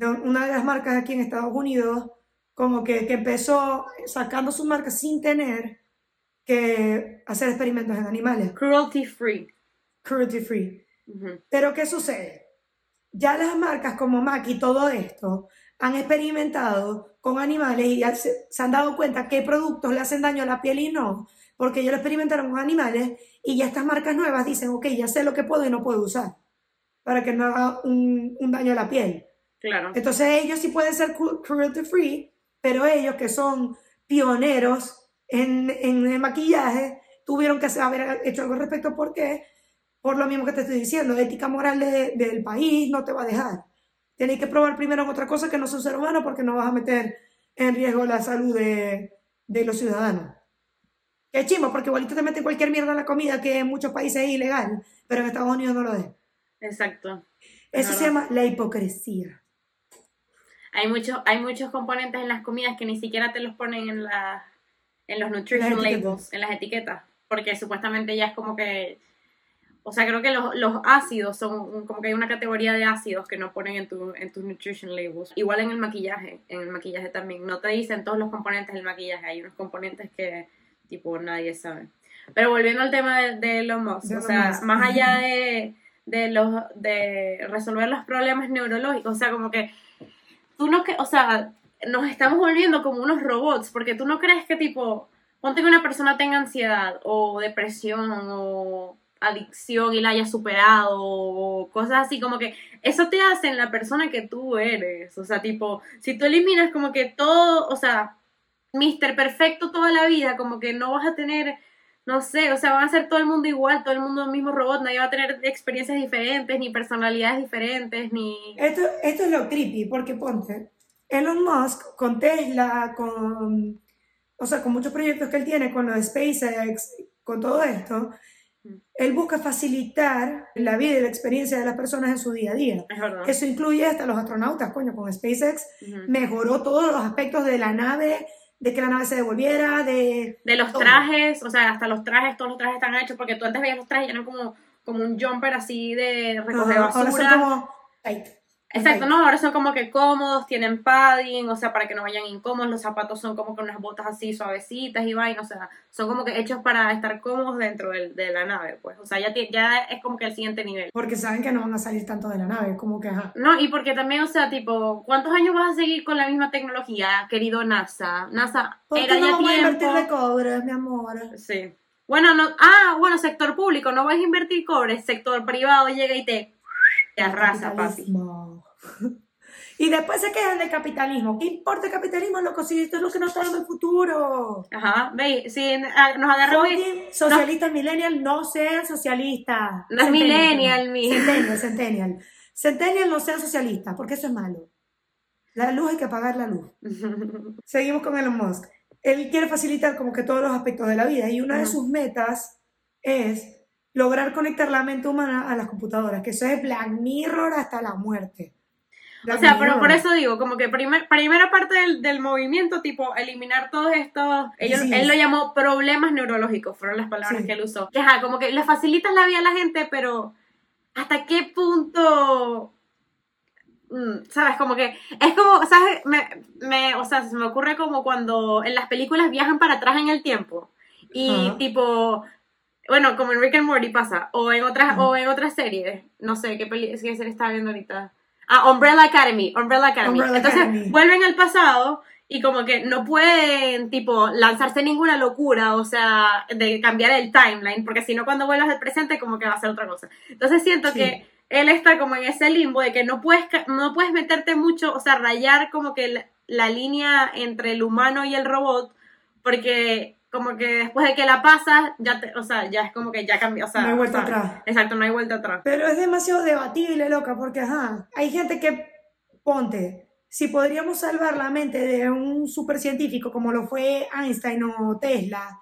de una de las marcas aquí en Estados Unidos, como que, que empezó sacando su marca sin tener que hacer experimentos en animales, Cruelty free. cruelty free. Ujú. Pero ¿qué sucede? Ya las marcas como Mac y todo esto han experimentado con animales y se, se han dado cuenta qué productos le hacen daño a la piel y no, porque ellos lo experimentaron con animales y ya estas marcas nuevas dicen, ok, ya sé lo que puedo y no puedo usar para que no haga un, un daño a la piel. Claro. Entonces ellos sí pueden ser cru- cruelty free, pero ellos que son pioneros en, en el maquillaje, tuvieron que haber hecho algo al respecto porque, por lo mismo que te estoy diciendo, ética moral de- del país no te va a dejar. Tienes que probar primero en otra cosa que no es un ser humano porque no vas a meter en riesgo la salud de, de los ciudadanos. Qué chimbo, porque igualito te meten cualquier mierda en la comida que en muchos países es ilegal, pero en Estados Unidos no lo es. Exacto. Eso se llama la hipocresía. Hay, muchos hay muchos componentes en las comidas que ni siquiera te los ponen en, la, en los nutrition Las labels, en las etiquetas, porque supuestamente ya es como que, o sea, creo que los, los ácidos son, como que hay una categoría de ácidos que no ponen en, tu, en tus nutrition labels. Igual en el maquillaje, en el maquillaje también, no te dicen todos los componentes del maquillaje, hay unos componentes que tipo nadie sabe. Pero volviendo al tema de, de Elon Musk, De o sea, Musk. más allá de, de, los, de resolver los problemas neurológicos, o sea, como que tú no que, o sea, nos estamos volviendo como unos robots, porque tú no crees que tipo, ponte que una persona tenga ansiedad o depresión o adicción y la haya superado o cosas así, como que eso te hace en la persona que tú eres, o sea, tipo, si tú eliminas como que todo, o sea, Mister Perfecto toda la vida, como que no vas a tener, no sé, o sea, van a ser todo el mundo igual, todo el mundo el mismo robot, nadie va a tener experiencias diferentes, ni personalidades diferentes, ni... Esto, esto es lo creepy, porque ponte, Elon Musk con Tesla, con, o sea, con muchos proyectos que él tiene, con lo de SpaceX, con todo esto, él busca facilitar la vida y la experiencia de las personas en su día a día. Es. Eso incluye hasta los astronautas, coño, con SpaceX Ujú. mejoró todos los aspectos de la nave, de que la nave se devolviera, de... De los Todo. trajes, o sea, hasta los trajes, todos los trajes están hechos, porque tú antes veías los trajes y eran como, como un jumper así de recoger ahora basura. son como tight. Exacto, no, ahora son como que cómodos, tienen padding, o sea, para que no vayan incómodos, los zapatos son como con unas botas así suavecitas y vaina, o sea, son como que hechos para estar cómodos dentro del- de la nave, pues, o sea, ya, ya es como que el siguiente nivel. Porque saben que no van a salir tanto de la nave, como que, ajá. No, y porque también, o sea, tipo, ¿cuántos años vas a seguir con la misma tecnología, querido NASA? NASA, ¿Por era no ya vamos a invertir de cobre, mi amor? Sí. Bueno, no, ah, bueno, sector público, no vas a invertir cobre, sector privado llega y te, te arrasa, papi. Y después se quejan del capitalismo. ¿Qué importa el capitalismo, loco? Si esto es lo que nos está dando el futuro. Ajá, ve, si nos Fucking socialistas millennial, no sean socialistas. No es millennial, mi. Centennial, centennial. Centennial, no sean socialistas, porque eso es malo. La luz hay que apagar la luz. Seguimos con Elon Musk. Él quiere facilitar como que todos los aspectos de la vida y una de sus metas es lograr conectar la mente humana a las computadoras, que eso es Black Mirror hasta la muerte. O sea, pero por eso digo, como que primer- primera parte del, del movimiento, tipo, eliminar todos estos, ellos, Sí. él lo llamó problemas neurológicos, fueron las palabras Sí. que él usó. Ajá, como que le facilitas la vida a la gente, pero ¿hasta qué punto? Mm, ¿Sabes? Como que es como, ¿sabes? Me, me, o sea, se me ocurre como cuando en las películas viajan para atrás en el tiempo y tipo... Bueno, como en Rick and Morty pasa, o en otras, o en otras series, no sé, ¿qué, peli qué serie estaba viendo ahorita? Ah, Umbrella Academy, Umbrella Academy. Umbrella Entonces Academy. vuelven al pasado y como que no pueden, tipo, lanzarse ninguna locura, o sea, de cambiar el timeline, porque si no cuando vuelvas al presente como que va a ser otra cosa. Entonces siento Sí. que él está como en ese limbo de que no puedes, no puedes meterte mucho, o sea, rayar como que la, la línea entre el humano y el robot, porque como que después de que la pasas, ya te, o sea, ya es como que ya cambió, o sea, No hay vuelta o sea, atrás. Exacto, no hay vuelta atrás. Pero es demasiado debatible, loca, porque, ajá, hay gente que, ponte, si podríamos salvar la mente de un supercientífico como lo fue Einstein o Tesla,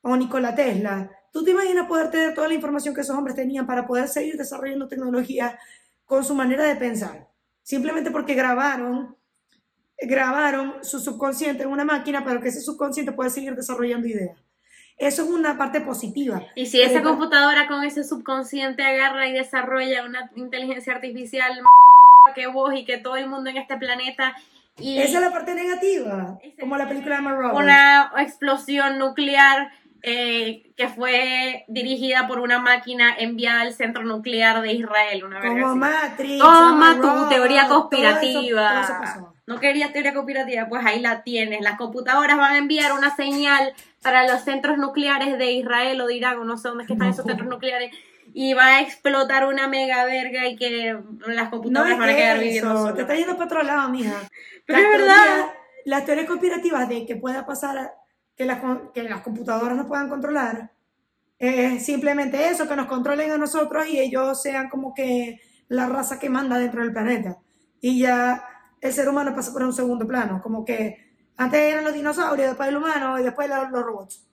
o Nikola Tesla, ¿tú te imaginas poder tener toda la información que esos hombres tenían para poder seguir desarrollando tecnología con su manera de pensar? Simplemente porque grabaron, grabaron su subconsciente en una máquina para que ese subconsciente pueda seguir desarrollando ideas. Eso es una parte positiva. Y si esa Pero- computadora con ese subconsciente agarra y desarrolla una inteligencia artificial que vos y que todo el mundo en este planeta y Esa es la parte negativa, como la película de Roberts. una explosión nuclear eh, que fue dirigida por una máquina enviada al centro nuclear de Israel, una Como. Matrix. Toma tu teoría todo eso- conspirativa. todo eso pasó. No querías teoría conspirativa, pues ahí la tienes. Las computadoras van a enviar una señal para los centros nucleares de Israel o de Irán, o no sé dónde es que están esos No. centros nucleares, y va a explotar una mega verga y que las No computadoras es van a quedar que viviendo eso, solas. te está yendo para otro lado, mija. Pero Las es verdad. teorías- Las teorías conspirativas de que pueda pasar que las, que las computadoras no puedan controlar Es simplemente eso, que nos controlen a nosotros y ellos sean como que la raza que manda dentro del planeta. Y ya el ser humano pasa por un segundo plano, como que antes eran los dinosaurios, después el humano y después los, los robots.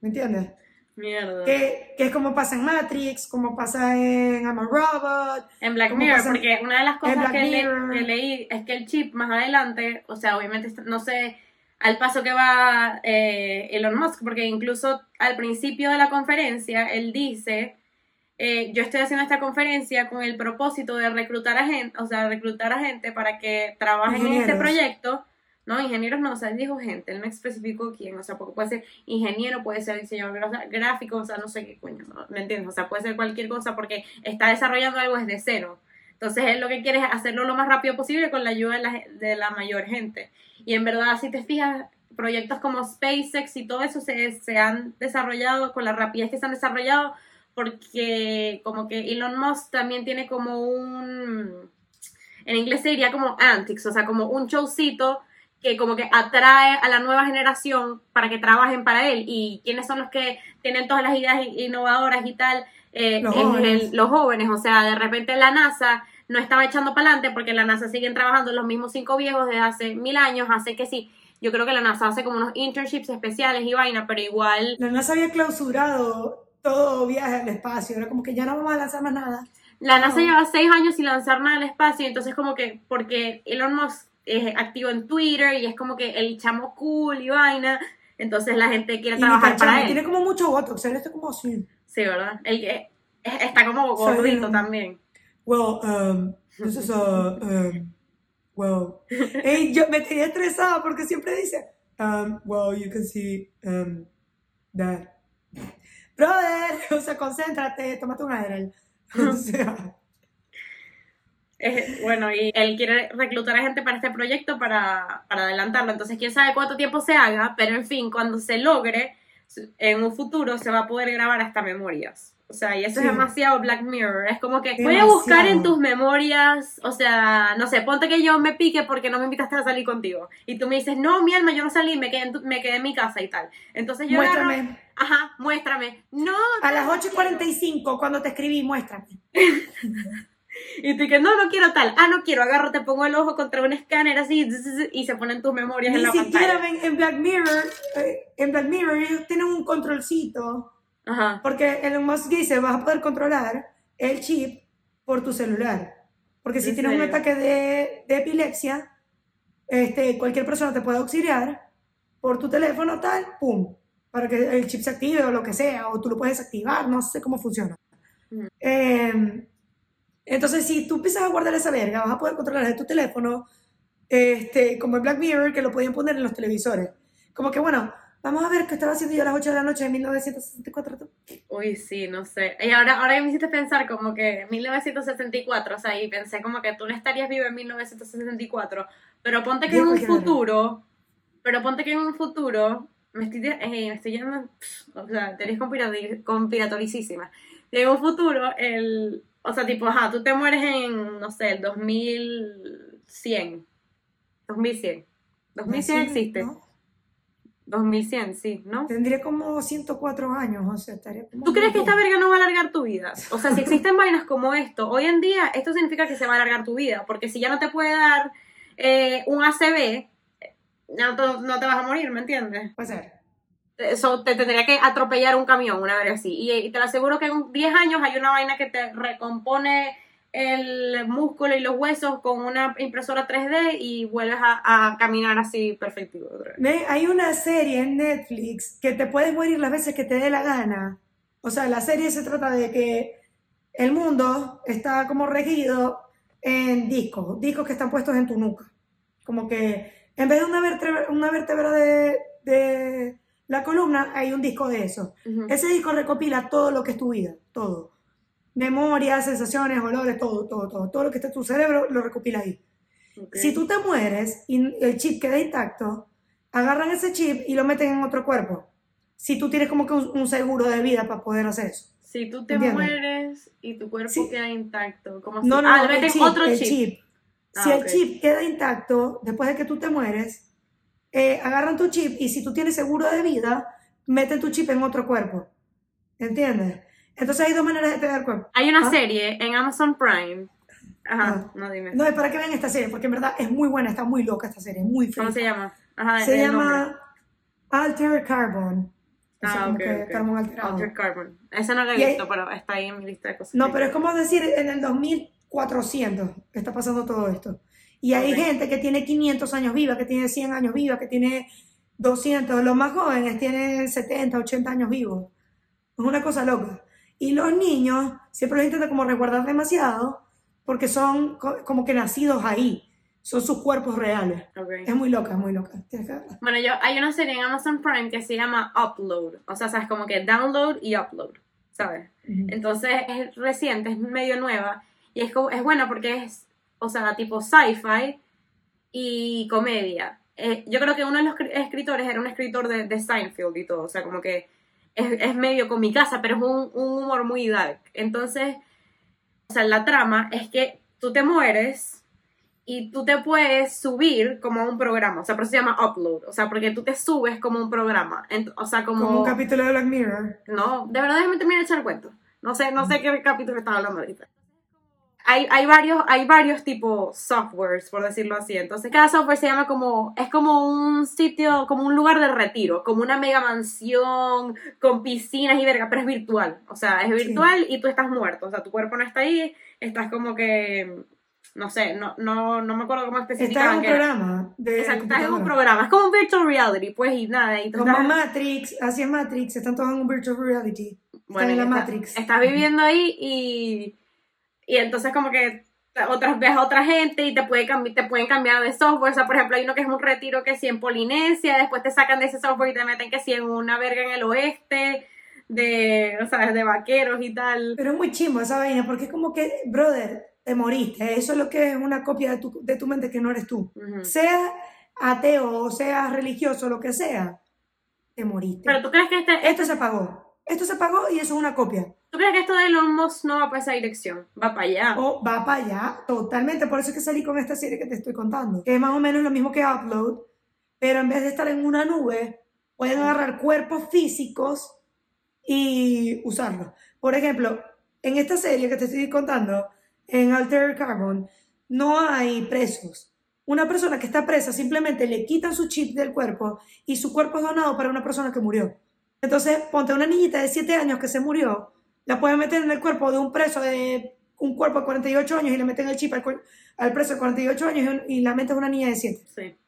¿Me entiendes? Mierda. Que, que es como pasa en Matrix, como pasa en I'm a Robot. En Black ¿Cómo Mirror, porque una de las cosas que, le- Mirror. que leí es que el chip más adelante, o sea, obviamente no sé al paso que va eh, Elon Musk, porque incluso al principio de la conferencia él dice, eh, yo estoy haciendo esta conferencia con el propósito de reclutar a gente, o sea, reclutar a gente para que trabajen en este Ingenieros. proyecto. No, ingenieros no, o sea, él dijo gente, él me especificó quién, o sea, porque puede ser ingeniero, puede ser diseñador gra- gráfico, o sea, no sé qué coño, ¿no? ¿me entiendes? O sea, puede ser cualquier cosa porque está desarrollando algo desde cero. Entonces él lo que quiere es hacerlo lo más rápido posible con la ayuda de la, de la mayor gente. Y en verdad, si te fijas, proyectos como SpaceX y todo eso se, se han desarrollado con la rapidez que se han desarrollado porque como que Elon Musk también tiene como un, en inglés se diría como antics, o sea, como un showcito que como que atrae a la nueva generación para que trabajen para él. ¿Y quiénes son los que tienen todas las ideas innovadoras y tal? Eh, Los es jóvenes. el- los jóvenes, o sea, de repente la NASA no estaba echando para adelante porque la NASA siguen trabajando los mismos cinco viejos desde hace mil años, hace que sí. Yo creo que la NASA hace como unos internships especiales y vaina, pero igual La NASA había clausurado todo viaje al espacio. Era como que ya no vamos a lanzar más nada. La NASA Oh. lleva seis años sin lanzar nada al espacio, entonces como que, porque Elon Musk es activo en Twitter y es como que el chamo cool y vaina, entonces la gente quiere Y trabajar para él. Tiene como mucho voto. O sea, esto como así. Sí, ¿verdad? Es- está como gordito un- también. Well, um, this is a, um, well. Ey, yo me tenía estresada porque siempre dice, um, well, you can see, um, that. Brother, o sea, concéntrate, tómate un Adderall. O sea, bueno, y él quiere reclutar a gente para este proyecto para, para adelantarlo. Entonces, quién sabe cuánto tiempo se haga, pero en fin, cuando se logre, en un futuro se va a poder grabar hasta memorias. O sea, y eso Sí. es demasiado Black Mirror. Es como que voy a buscar en tus memorias, o sea, no sé, ponte que yo me pique porque no me invitaste a salir contigo. Y tú me dices, no, mi alma, yo no salí, me quedé en, tu- me quedé en mi casa y tal. Entonces yo agarro- muéstrame. ajá, muéstrame. No, A las 8 y 45, cuando te escribí, muéstrame. Y tú que no, no quiero tal. Ah, no quiero. Agarro, te pongo el ojo contra un escáner así y se ponen tus memorias en Ni la siquiera pantalla. ven en Black Mirror, eh, en Black Mirror ellos tienen un controlcito, Ajá. porque Elon Musk dice, vas a poder controlar el chip por tu celular. Porque si ¿En tienes un serio? ataque de, de epilepsia, este, cualquier persona te puede auxiliar por tu teléfono, tal, pum, para que el chip se active o lo que sea, o tú lo puedes activar, no sé cómo funciona. Ujú. Eh, entonces, si tú empiezas a guardar esa verga, vas a poder controlar de tu teléfono, este, como en Black Mirror, que lo podían poner en los televisores. Como que, bueno, vamos a ver qué estaba haciendo yo a las 8 de la noche de 1964. Uy, sí, no sé. Y ahora, ahora me hiciste pensar como que 1964, o sea, y pensé como que tú no estarías vivo en 1964, pero ponte que en un futuro, pero ponte que en un futuro, me estoy, eh, me estoy o sea, teorías conspirati- conspiratoricísimas. En un futuro, el, o sea, tipo, ajá, tú te mueres en, no sé, el 2100, 2100. 2100 Así, existe. ¿no? 2100, sí, ¿no? Tendría como 104 años, o sea, estaría como ¿Tú crees que esta verga no va a alargar tu vida? O sea, si existen vainas como esto, hoy en día esto significa que se va a alargar tu vida, porque si ya no te puede dar eh, un ya no te, no te vas a morir, ¿me entiendes? Puede ser. Eso te tendría que atropellar un camión, una verga así. Y, y te lo aseguro que en 10 años hay una vaina que te recompone el músculo y los huesos con una impresora 3D y vuelves a, a caminar así. Ve, Hay una serie en Netflix que te puedes morir las veces que te dé la gana. O sea, la serie se trata de que el mundo está como regido en discos, discos que están puestos en tu nuca. Como que en vez de una vértebra, una vértebra de, de la columna, hay un disco de eso. Ese disco recopila todo lo que es tu vida, todo. Memorias, sensaciones, olores, todo, todo, todo. Todo lo que está en tu cerebro lo recopila ahí. Si tú te mueres y el chip queda intacto, agarran ese chip y lo meten en otro cuerpo. Si tú tienes como que un, un seguro de vida para poder hacer eso. Si tú te ¿Entiendes? mueres y tu cuerpo Sí. queda intacto, como si no, ah, no, el chip, otro el chip. chip. Ah, Si el chip queda intacto después de que tú te mueres, eh, agarran tu chip y si tú tienes seguro de vida, meten tu chip en otro cuerpo. ¿Entiendes? Entonces hay dos maneras de tener cuerpo. Hay una Ah. serie en Amazon Prime. Ajá, Ah. no dime. No, es para que vean esta serie, porque en verdad es muy buena, está muy loca esta serie, muy ¿Cómo fea. se llama? Ajá, Se llama Alter Carbon. O sea, Ah, como ok, que ok. carbón alterado. Altered Carbon. Esa no la he Y hay- visto, pero está ahí en mi lista de cosas. No, pero es como decir, en el 2400 está pasando todo esto. Y hay Ok. gente que tiene 500 años viva, que tiene 100 años viva, que tiene 200. Los más jóvenes tienen 70, 80 años vivos. Es una cosa loca. Y los niños siempre los intentan como resguardar demasiado porque son co- como que nacidos ahí. Son sus cuerpos reales. Ok. Es muy loca, es muy loca. Que. Bueno, yo, hay una serie en Amazon Prime que se llama Upload. O sea, sabes, como que download y upload, ¿sabes? Entonces es reciente, es medio nueva. Y es, como, es buena porque es, o sea, tipo sci-fi y comedia. Eh, yo creo que uno de los cri- escritores era un escritor de, de Seinfeld y todo. O sea, como que es, es medio con mi casa, pero es un, un humor muy dark. Entonces, o sea, la trama es que tú te mueres y tú te puedes subir como a un programa. O sea, por eso se llama upload. O sea, porque tú te subes como un programa. Ent- o sea, como... Como un capítulo de Black Mirror. No, de verdad déjame terminar de echar el cuento. No sé, no sé qué capítulo estaba hablando ahorita. Hay, hay varios, hay varios tipos softwares, por decirlo así. Entonces, cada software se llama como, es como un sitio, como un lugar de retiro, como una mega mansión con piscinas y verga, pero es virtual. O sea, es virtual y tú estás muerto. O sea, tu cuerpo no está ahí, estás como que, no sé, no, no, no me acuerdo cómo en especificaban un que era. programa. De Exacto, estás en un programa. Es como un virtual reality, pues, y nada. Y tú Como estás- Matrix, así es Matrix, están todos en un virtual reality. Bueno, en la está- Matrix. Estás viviendo ahí y, y entonces como que otras ves a otra gente y te, puede te pueden cambiar de software. O sea, por ejemplo, hay uno que es un retiro que sí en Polinesia, después te sacan de ese software y te meten que sí en una verga en el oeste, de, o sea, de vaqueros y tal. Pero es muy chimbo esa vaina, porque es como que, brother, te moriste. Eso es lo que es una copia de tu, de tu mente que no eres tú. Sea ateo o sea religioso, lo que sea, te moriste. Pero tú crees que este, Esto se apagó. Esto se apagó y eso es una copia. ¿Tú crees que esto de Elon Musk no va para esa dirección? Va para allá. O va para allá, totalmente. Por eso es que salí con esta serie que te estoy contando. Que es más o menos lo mismo que Upload, pero en vez de estar en una nube, pueden agarrar cuerpos físicos y usarlos. Por ejemplo, en esta serie que te estoy contando, en Altered Carbon, no hay presos. Una persona que está presa simplemente le quitan su chip del cuerpo y su cuerpo es donado para una persona que murió. Entonces, ponte una niñita de 7 años que se murió, la pueden meter en el cuerpo de un preso de un cuerpo de 48 años y le meten el chip al, al preso de 48 años y, la mente es una niña de 7. Sí.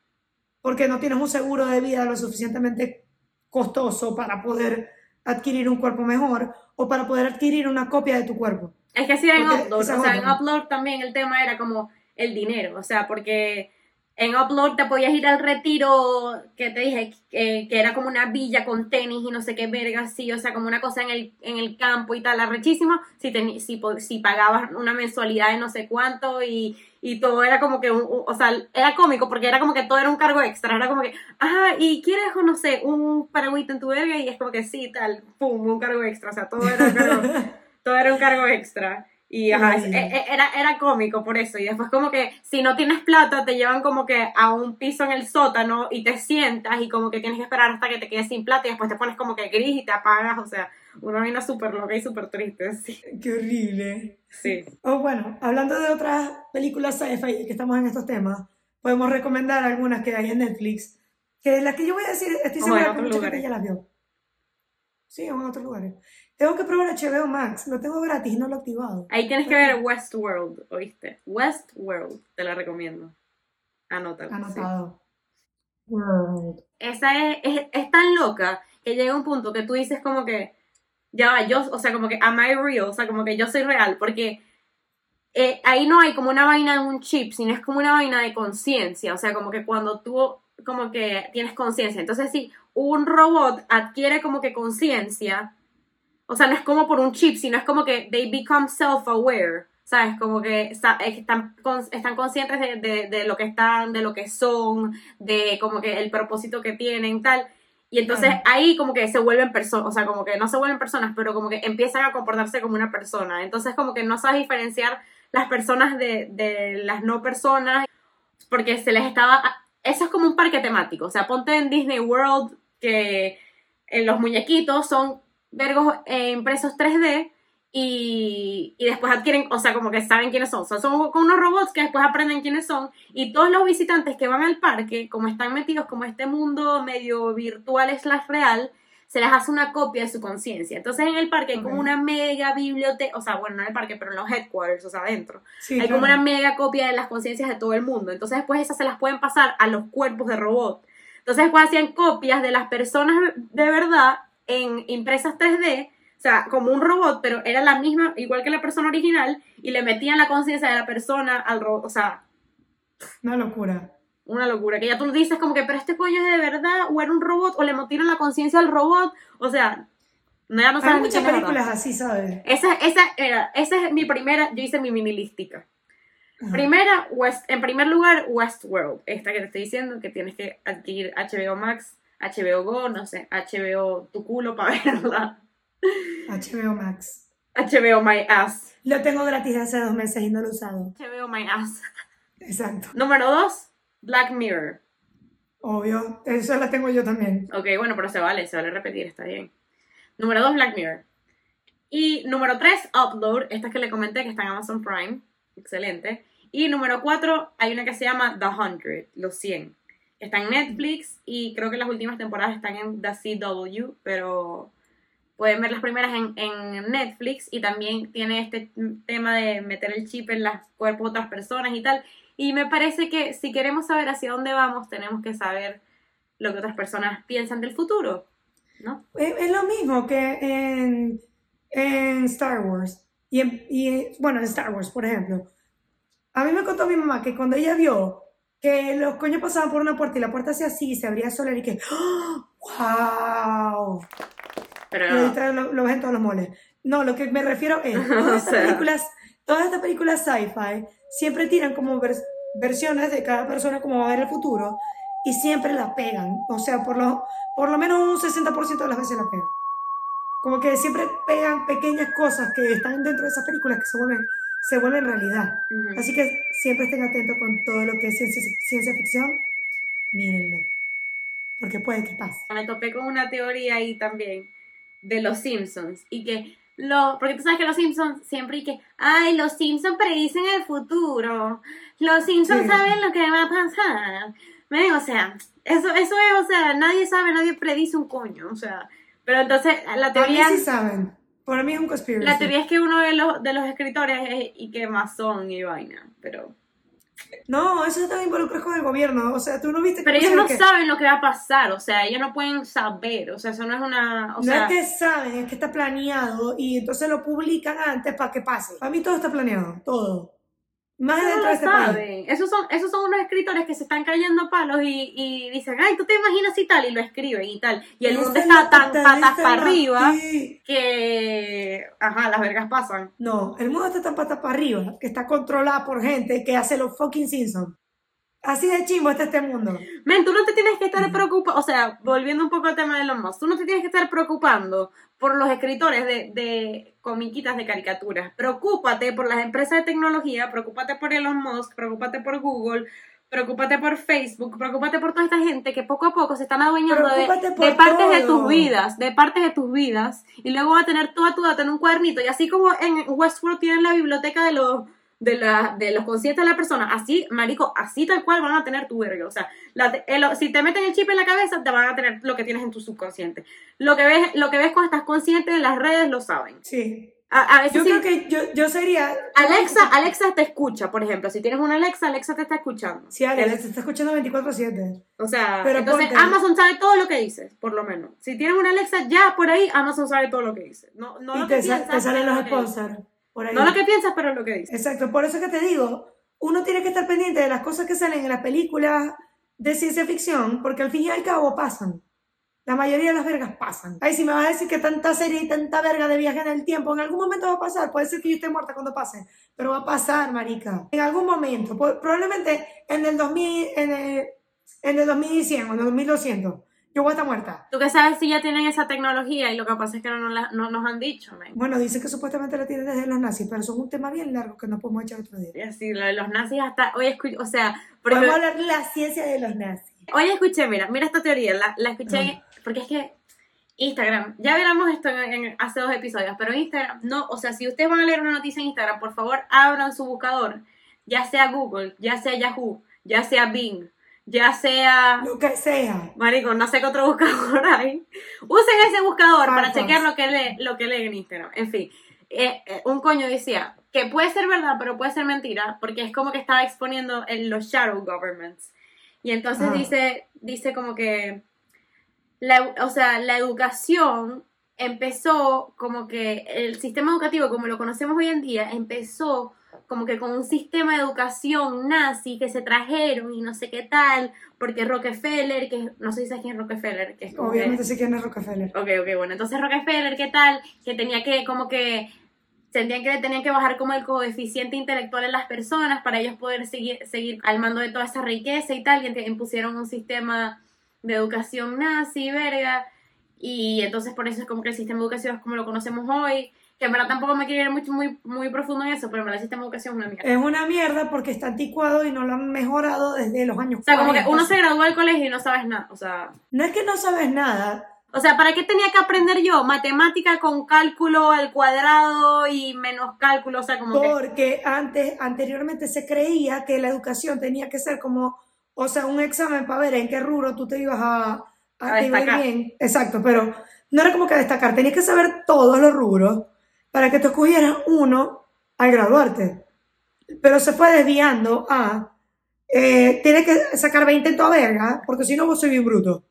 Porque no tienes un seguro de vida lo suficientemente costoso para poder adquirir un cuerpo mejor o para poder adquirir una copia de tu cuerpo. Es que sí, en Upload, o sea, en. Upload también el tema era como el dinero, o sea, porque en Upload te podías ir al retiro que te dije que, que era como una villa con tenis y no sé qué verga, sí, o sea, como una cosa en el, en el campo y tal, arrechísimo, si, teni- si, po- si pagabas una mensualidad de no sé cuánto y, y todo era como que, un- o sea, era cómico porque era como que todo era un cargo extra, era como que, ah, y quieres, o no sé, un paragüita en tu verga y es como que sí, tal, pum, un cargo extra, o sea, todo era un cargo todo era un cargo extra. Y ajá, es- e- e- era, era cómico por eso. Y después como que si no tienes plata te llevan como que a un piso en el sótano y te sientas y como que tienes que esperar hasta que te quedes sin plata y después te pones como que gris y te apagas. O sea, una vaina súper loca y súper triste. Sí. Qué horrible. sí. O bueno, hablando de otras películas sci-fi que estamos en estos temas, podemos recomendar algunas que hay en Netflix. Que las que yo voy a decir, estoy segura que mucha lugares. gente ya las vio. Sí, en otros lugares. Tengo que probar HBO Max, lo tengo gratis, no lo he activado. Ahí tienes que ver Westworld, ¿oíste? Westworld, te la recomiendo. Anótalo. sí. Anotado. World. esa es, es, es tan loca que llega un punto que tú dices como que, ya va, yo, o sea, como que, am I real? O sea, como que yo soy real, porque eh, ahí no hay como una vaina de un chip, sino es como una vaina de conciencia, o sea, como que cuando tú, como que tienes conciencia, entonces si un robot adquiere como que conciencia, o sea, no es como por un chip, sino es como que they become self-aware, ¿sabes? Como que eh, están, están conscientes de, de- de lo que están, de lo que son, de como que el propósito que tienen, tal. Y entonces ahí como que se vuelven personas, o sea, como que no se vuelven personas, pero como que empiezan a comportarse como una persona. Entonces como que no sabes diferenciar las personas de, de las no personas, porque se les estaba... Eso es como un parque temático, o sea, ponte en Disney World que en los muñequitos son vergos eh, impresos 3D y, y después adquieren, o sea, como que saben quiénes son. O sea, son unos robots que después aprenden quiénes son y todos los visitantes que van al parque, como están metidos como este mundo medio virtual slash real, se les hace una copia de su conciencia. Entonces en el parque hay como una mega biblioteca, o sea, bueno, no en el parque, pero en los headquarters, o sea, adentro. Sí, hay como una mega copia de las conciencias de todo el mundo. Entonces después esas se las pueden pasar a los cuerpos de robot. Entonces después hacían copias de las personas de verdad en impresas 3D, o sea, como un robot, pero era la misma, igual que la persona original, y le metían la conciencia de la persona al robot, o sea, Una locura. una locura, que ya tú dices como que, pero este coño es de verdad, o era un robot, o le metieron la conciencia al robot, o sea, no, no Hay muchas películas así, ¿sabes? Esa, esa, era, esa es mi primera, yo hice mi mini listica. Ajá. Primera, West, en primer lugar, Westworld, esta que te estoy diciendo, que tienes que adquirir HBO Max, HBO Go, no sé, HBO tu culo para verla, HBO Max. HBO My Ass, Lo tengo gratis hace dos meses y no lo he usado. HBO My Ass. Exacto. Número dos, Black Mirror. Obvio. Eso la tengo yo también. Ok, bueno, pero se vale, se vale repetir, está bien. Número dos, Black Mirror. Y número tres, Upload, esta que le comenté que está en Amazon Prime, excelente. Y número cuatro, hay una que se llama The Hundred, los 100. Está en Netflix y creo que las últimas temporadas están en The CW, pero pueden ver las primeras en, en Netflix y también tiene este tema de meter el chip en los cuerpos de otras personas y tal. Y me parece que si queremos saber hacia dónde vamos, tenemos que saber lo que otras personas piensan del futuro, ¿no? Es, lo mismo que en, en Star Wars. Y, en- y en- bueno, en Star Wars, por ejemplo. A mí me contó mi mamá que cuando ella vio que los coños pasaban por una puerta y la puerta hacía así y se abría sola y que ¡Wow! Pero Y ahorita lo, lo ves en todos los moles. No, lo que me refiero es, todas estas películas, todas estas películas sci-fi siempre tiran como vers- versiones de cada persona como va a ver el futuro y siempre la pegan. O sea, por lo, por lo menos un 60% de las veces la pegan. Como que siempre pegan pequeñas cosas que están dentro de esas películas que se vuelven, se vuelven realidad. Ujú. Así que siempre estén atentos con todo lo que es ciencia, ciencia ficción. Mírenlo. Porque puede que pase. me topé con una teoría ahí también de los Simpsons y que lo, porque tú sabes que los Simpsons siempre y que, ay, los Simpsons predicen el futuro, los Simpsons Sí. saben lo que va a pasar. Ven, o sea, eso, eso es, o sea, nadie sabe, nadie predice un coño, o sea, pero entonces la teoría, sí saben. Para mí es un conspiracy. la teoría es que uno de los, de los escritores es y que masón y vaina, pero, No, eso está involucrado con el gobierno. O sea, tú no viste pero ellos no que- saben lo que va a pasar, o sea, ellos no pueden saber, o sea, eso no es una, o no sea, es que saben, es que está planeado y entonces lo publican antes para que pase. Para mí todo está planeado, todo. Más Eso dentro no de este país. saben. Esos son, esos son unos escritores que se están cayendo palos y, y dicen, ay, tú te imaginas y tal, y lo escriben y tal. Y el mundo es está tan patas para arriba que, ajá, las vergas pasan. No, el mundo está tan patas para arriba que está controlado por gente que hace los fucking Simpsons. Así de chimbo está este mundo. Men, tú no te tienes que estar preocupando, o sea, volviendo un poco al tema de los Musk, tú no te tienes que estar preocupando por los escritores de, de comiquitas de caricaturas. Preocúpate por las empresas de tecnología, preocúpate por Elon Musk, preocúpate por Google, preocúpate por Facebook, preocúpate por toda esta gente que poco a poco se están adueñando de, partes de tus vidas, de partes de tus vidas, y luego va a tener toda tu data en un cuadernito, y así como en Westworld tienen la biblioteca de los de, la, de los conscientes de la persona, así, marico, así tal cual van a tener tu verga. O sea, la- el- si te meten el chip en la cabeza, te van a tener lo que tienes en tu subconsciente. Lo que ves, lo que ves cuando estás consciente de las redes lo saben. Sí. A, a veces Yo sí- creo que yo, yo sería. Alexa, Alexa te escucha, por ejemplo. Si tienes una Alexa, Alexa te está escuchando. Sí, Alex, te está escuchando 24-7. O sea, Pero entonces ponte- Amazon sabe todo lo que dices, por lo menos. Si tienes una Alexa, ya por ahí Amazon sabe todo lo que dices. No, no y lo que te, sa- piensas, te salen los que sponsors. Por ahí. No lo que piensas, pero lo que dices. Exacto, por eso que te digo, uno tiene que estar pendiente de las cosas que salen en las películas de ciencia ficción, porque al fin y al cabo pasan. La mayoría de las vergas pasan. Ay, si me vas a decir que tanta serie y tanta verga de viaje en el tiempo, en algún momento va a pasar. Puede ser que yo esté muerta cuando pase, pero va a pasar, marica. En algún momento, probablemente en el 2000, en el, en el 2100 o en el 2200, yo voy a estar muerta. Tú que sabes si ya tienen esa tecnología y lo que pasa es que no, nos la- no nos han dicho, men. Bueno, dice que supuestamente la tienen desde los nazis, pero eso es un tema bien largo que no podemos echar otro día. Y así, lo de los nazis hasta hoy escuché, o sea, porque Podemos hablar de la ciencia de los nazis. hoy escuché, mira, mira esta teoría, la, la escuché, porque es que Instagram, ya hablamos esto en, en- hace dos episodios, pero Instagram, no, o sea, si ustedes van a leer una noticia en Instagram, por favor, abran su buscador, ya sea Google, ya sea Yahoo, ya sea Bing, ya sea, Lo que sea. marico, no sé qué otro buscador hay, usen ese buscador para chequear lo que lee, lo que leen en Instagram, en fin, eh, eh, un coño decía que puede ser verdad, pero puede ser mentira, porque es como que estaba exponiendo en los shadow governments, y entonces Ajá. dice, dice como que la, o sea, la educación empezó como que el sistema educativo como lo conocemos hoy en día empezó como que con un sistema de educación nazi que se trajeron y no sé qué tal, porque Rockefeller, que no sé si sabes quién es Rockefeller, que es como que- Obviamente sé quién es Rockefeller. Ok, ok, bueno, entonces Rockefeller, ¿qué tal? Que tenía que, como que, sentían que tenían que bajar como el coeficiente intelectual en las personas para ellos poder seguir, seguir al mando de toda esa riqueza y tal, y impusieron un sistema de educación nazi, verga, y entonces por eso es como que el sistema de educación es como lo conocemos hoy, que en verdad tampoco me quiero ir mucho, muy, muy profundo en eso, pero en verdad el sistema de educación es una mierda. Es una mierda porque está anticuado y no lo han mejorado desde los años O sea, como que 40. uno se gradúa del colegio y no sabes nada, o sea... No es que no sabes nada, O sea, ¿para qué tenía que aprender yo matemática con cálculo al cuadrado y menos cálculo? O sea, como que... porque antes, anteriormente se creía que la educación tenía que ser como, o sea, un examen para ver en qué rubro tú te ibas a, A a destacar. bien. Exacto, pero no era como que destacar, tenías que saber todos los rubros para que tú escogieras uno al graduarte. Pero se fue desviando a, eh, tienes que sacar 20 en toda verga, porque si no vos soy bien bruto.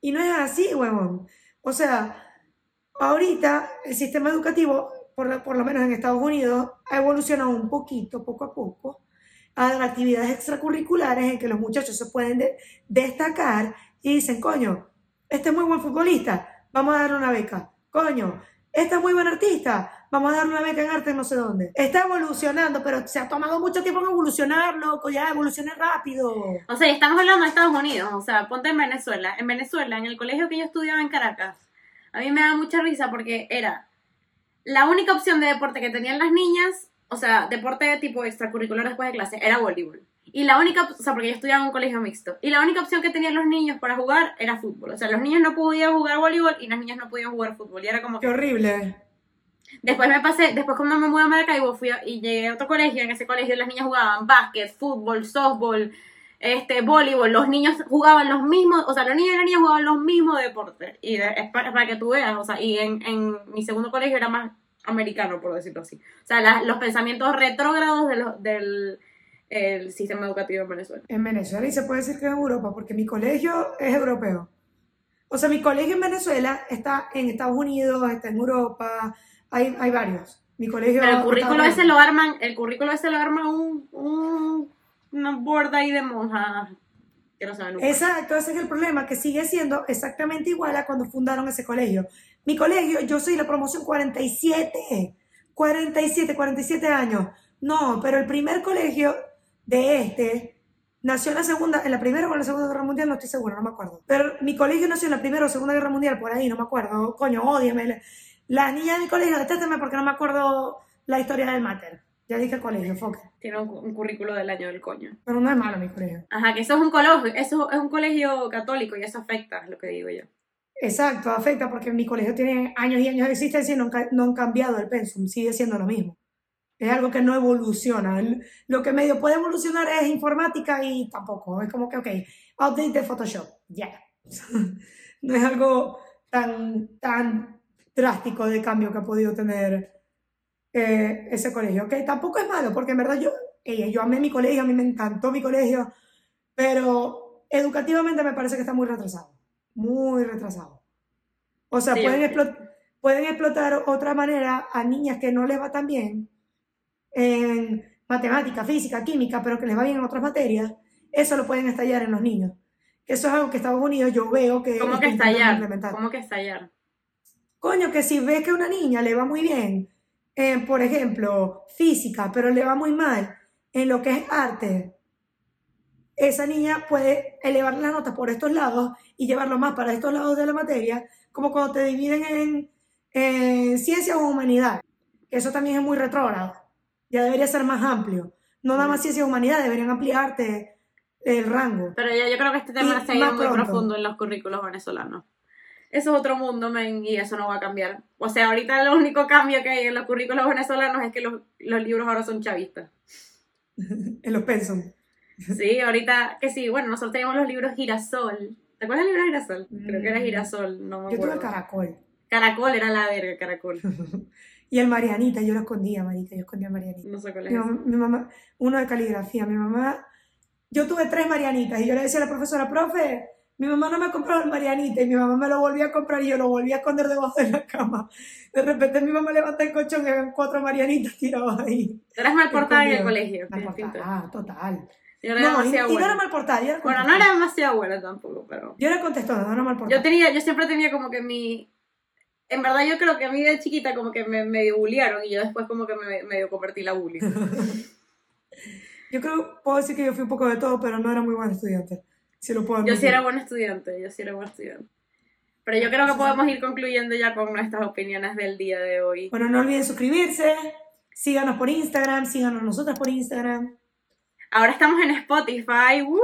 Y no es así, huevón. O sea, ahorita el sistema educativo, por, lo- por lo menos en Estados Unidos, ha evolucionado un poquito, poco a poco, a dar actividades extracurriculares en que los muchachos se pueden de- destacar y dicen, coño, este es muy buen futbolista, vamos a darle una beca. Coño, este es muy buen artista, vamos a darle una beca en arte no sé dónde. Está evolucionando, pero se ha tomado mucho tiempo en evolucionar, loco, ya evolucione rápido. O sea, estamos hablando de Estados Unidos, o sea, ponte en Venezuela. En Venezuela, en el colegio que yo estudiaba en Caracas, a mí me da mucha risa porque era la única opción de deporte que tenían las niñas, o sea, deporte de tipo extracurricular después de clase, era voleibol. Y la única, o sea, porque yo estudiaba en un colegio mixto, y la única opción que tenían los niños para jugar era fútbol. O sea, los niños no podían jugar voleibol y las niñas no podían jugar fútbol. Y era como, Qué horrible. Después me pasé, después cuando me mudé a Maracaibo fui a- y llegué a otro colegio, en ese colegio las niñas jugaban básquet, fútbol, softball, este, voleibol, los niños jugaban los mismos, o sea, los niños y las niñas jugaban los mismos deportes, y de- es para, para que tú veas, o sea, y en, en mi segundo colegio era más americano, por decirlo así. O sea, la- los pensamientos retrógrados de los- del el sistema educativo en Venezuela. En Venezuela y se puede decir que es Europa, porque mi colegio es europeo. O sea, mi colegio en Venezuela está en Estados Unidos, está en Europa, hay, hay varios. Mi colegio Pero el currículo ese lo arman, el currículo ese lo arma un, un una borda ahí de monjas que no saben Exacto, ese es el problema, que sigue siendo exactamente igual a cuando fundaron ese colegio. Mi colegio, yo soy la promoción 47, 47, 47 años. No, pero el primer colegio de este nació en la segunda, en la primera o en la segunda guerra mundial, no estoy segura, no me acuerdo. Pero mi colegio nació en la primera o segunda guerra mundial, por ahí, no me acuerdo. Coño, ódiame. Las niñas de mi colegio, detéstame porque no me acuerdo la historia del mater. Ya dije colegio, foca. Tiene un, un currículo del año del coño. Pero no es malo mi colegio. Ajá, que eso es un colegio, eso es un colegio católico y eso afecta, es lo que digo yo. Exacto, afecta porque mi colegio tiene años y años de existencia y no, no han cambiado el pensum, sigue siendo lo mismo. Es algo que no evoluciona. Lo que medio puede evolucionar es informática y tampoco. Es como que, ok, update de Photoshop, ya. No es algo tan, tan drástico de cambio que ha podido tener eh, ese colegio. Ok, tampoco es malo porque en verdad yo, ey, yo amé mi colegio, a mí me encantó mi colegio, pero educativamente me parece que está muy retrasado muy retrasado. O sea, Sí, pueden, ok. explo- pueden explotar otra manera a niñas que no les va tan bien en matemática, física, química, pero que les va bien en otras materias. Eso lo pueden estallar en los niños. Eso es algo que Estados Unidos yo veo que... ¿Cómo que estallar? implementar. ¿Cómo que estallar? Coño, que si ves que a una niña le va muy bien, en, por ejemplo, física, pero le va muy mal en lo que es arte, esa niña puede elevar las notas por estos lados y llevarlo más para estos lados de la materia, como cuando te dividen en, en ciencias o humanidad. Eso también es muy retrógrado. Ya debería ser más amplio. No nada más ciencias o humanidad, deberían ampliarte el rango. Pero ya yo creo que este tema Y se ha ido muy pronto. profundo en los currículos venezolanos. Eso es otro mundo, men, y eso no va a cambiar. O sea, ahorita el único cambio que hay en los currículos venezolanos es que los, los libros ahora son chavistas. En los pensum. Sí, ahorita que sí, bueno, nosotros teníamos los libros Girasol. ¿Te acuerdas del libro Girasol? Creo que era Mm. Girasol, no me Yo tuve acuerdo. caracol. Caracol era la verga, Caracol. Y el Marianita, yo lo escondía, marica, yo escondía a Marianita. No sé cuál es Mi mamá- uno de caligrafía, mi mamá, yo tuve tres Marianitas y yo le decía a la profesora, profe, mi mamá no me compró el Marianita y mi mamá me lo volvió a comprar y yo lo volví a esconder debajo de la cama. De repente mi mamá levanta el colchón y habían cuatro Marianitas tiradas ahí. Tú eras mal portada en el colegio. Mal portada, ah, total. Yo era No, y, no era mal portada, yo era Bueno, no era demasiado buena tampoco, pero... Yo era contestona, no era mal portada. Yo tenía, yo siempre tenía como que mi... En verdad yo creo que a mí de chiquita como que me medio bullearon y yo después como que me medio convertí la bully. Yo creo, puedo decir que yo fui un poco de todo, pero no era muy buen estudiante. Si lo puedo Yo sí era buen estudiante, yo sí era buen estudiante. Pero yo creo que podemos ir concluyendo ya con nuestras opiniones del día de hoy. Bueno, no olviden suscribirse, síganos por Instagram, síganos nosotras por Instagram. Ahora estamos en Spotify. ¡Woo!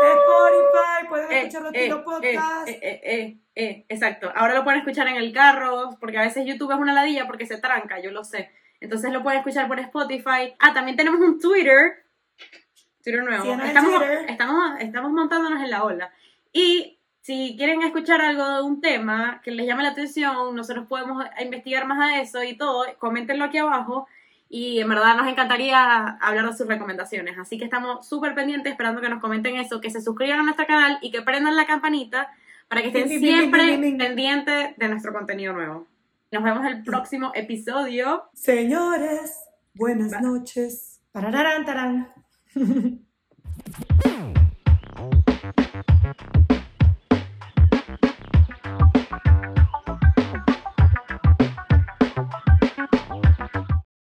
Spotify, Eh, escuchar los eh, Podcast. eh, eh, eh, eh, exacto. Ahora lo pueden escuchar en el carro, porque a veces YouTube es una ladilla porque se tranca, yo lo sé. Entonces lo pueden escuchar por Spotify. Ah, también tenemos un Twitter. Twitter nuevo. Estamos, Twitter. estamos, estamos montándonos en la ola. Y si quieren escuchar algo de un tema que les llame la atención, nosotros podemos investigar más a eso y todo, coméntenlo aquí abajo. Y en verdad nos encantaría hablar de sus recomendaciones. Así que estamos súper pendientes esperando que nos comenten eso, que se suscriban a nuestro canal y que prendan la campanita para que estén siempre pendientes de nuestro contenido nuevo. Nos vemos el próximo episodio. Señores, buenas noches. Parararán, tarán.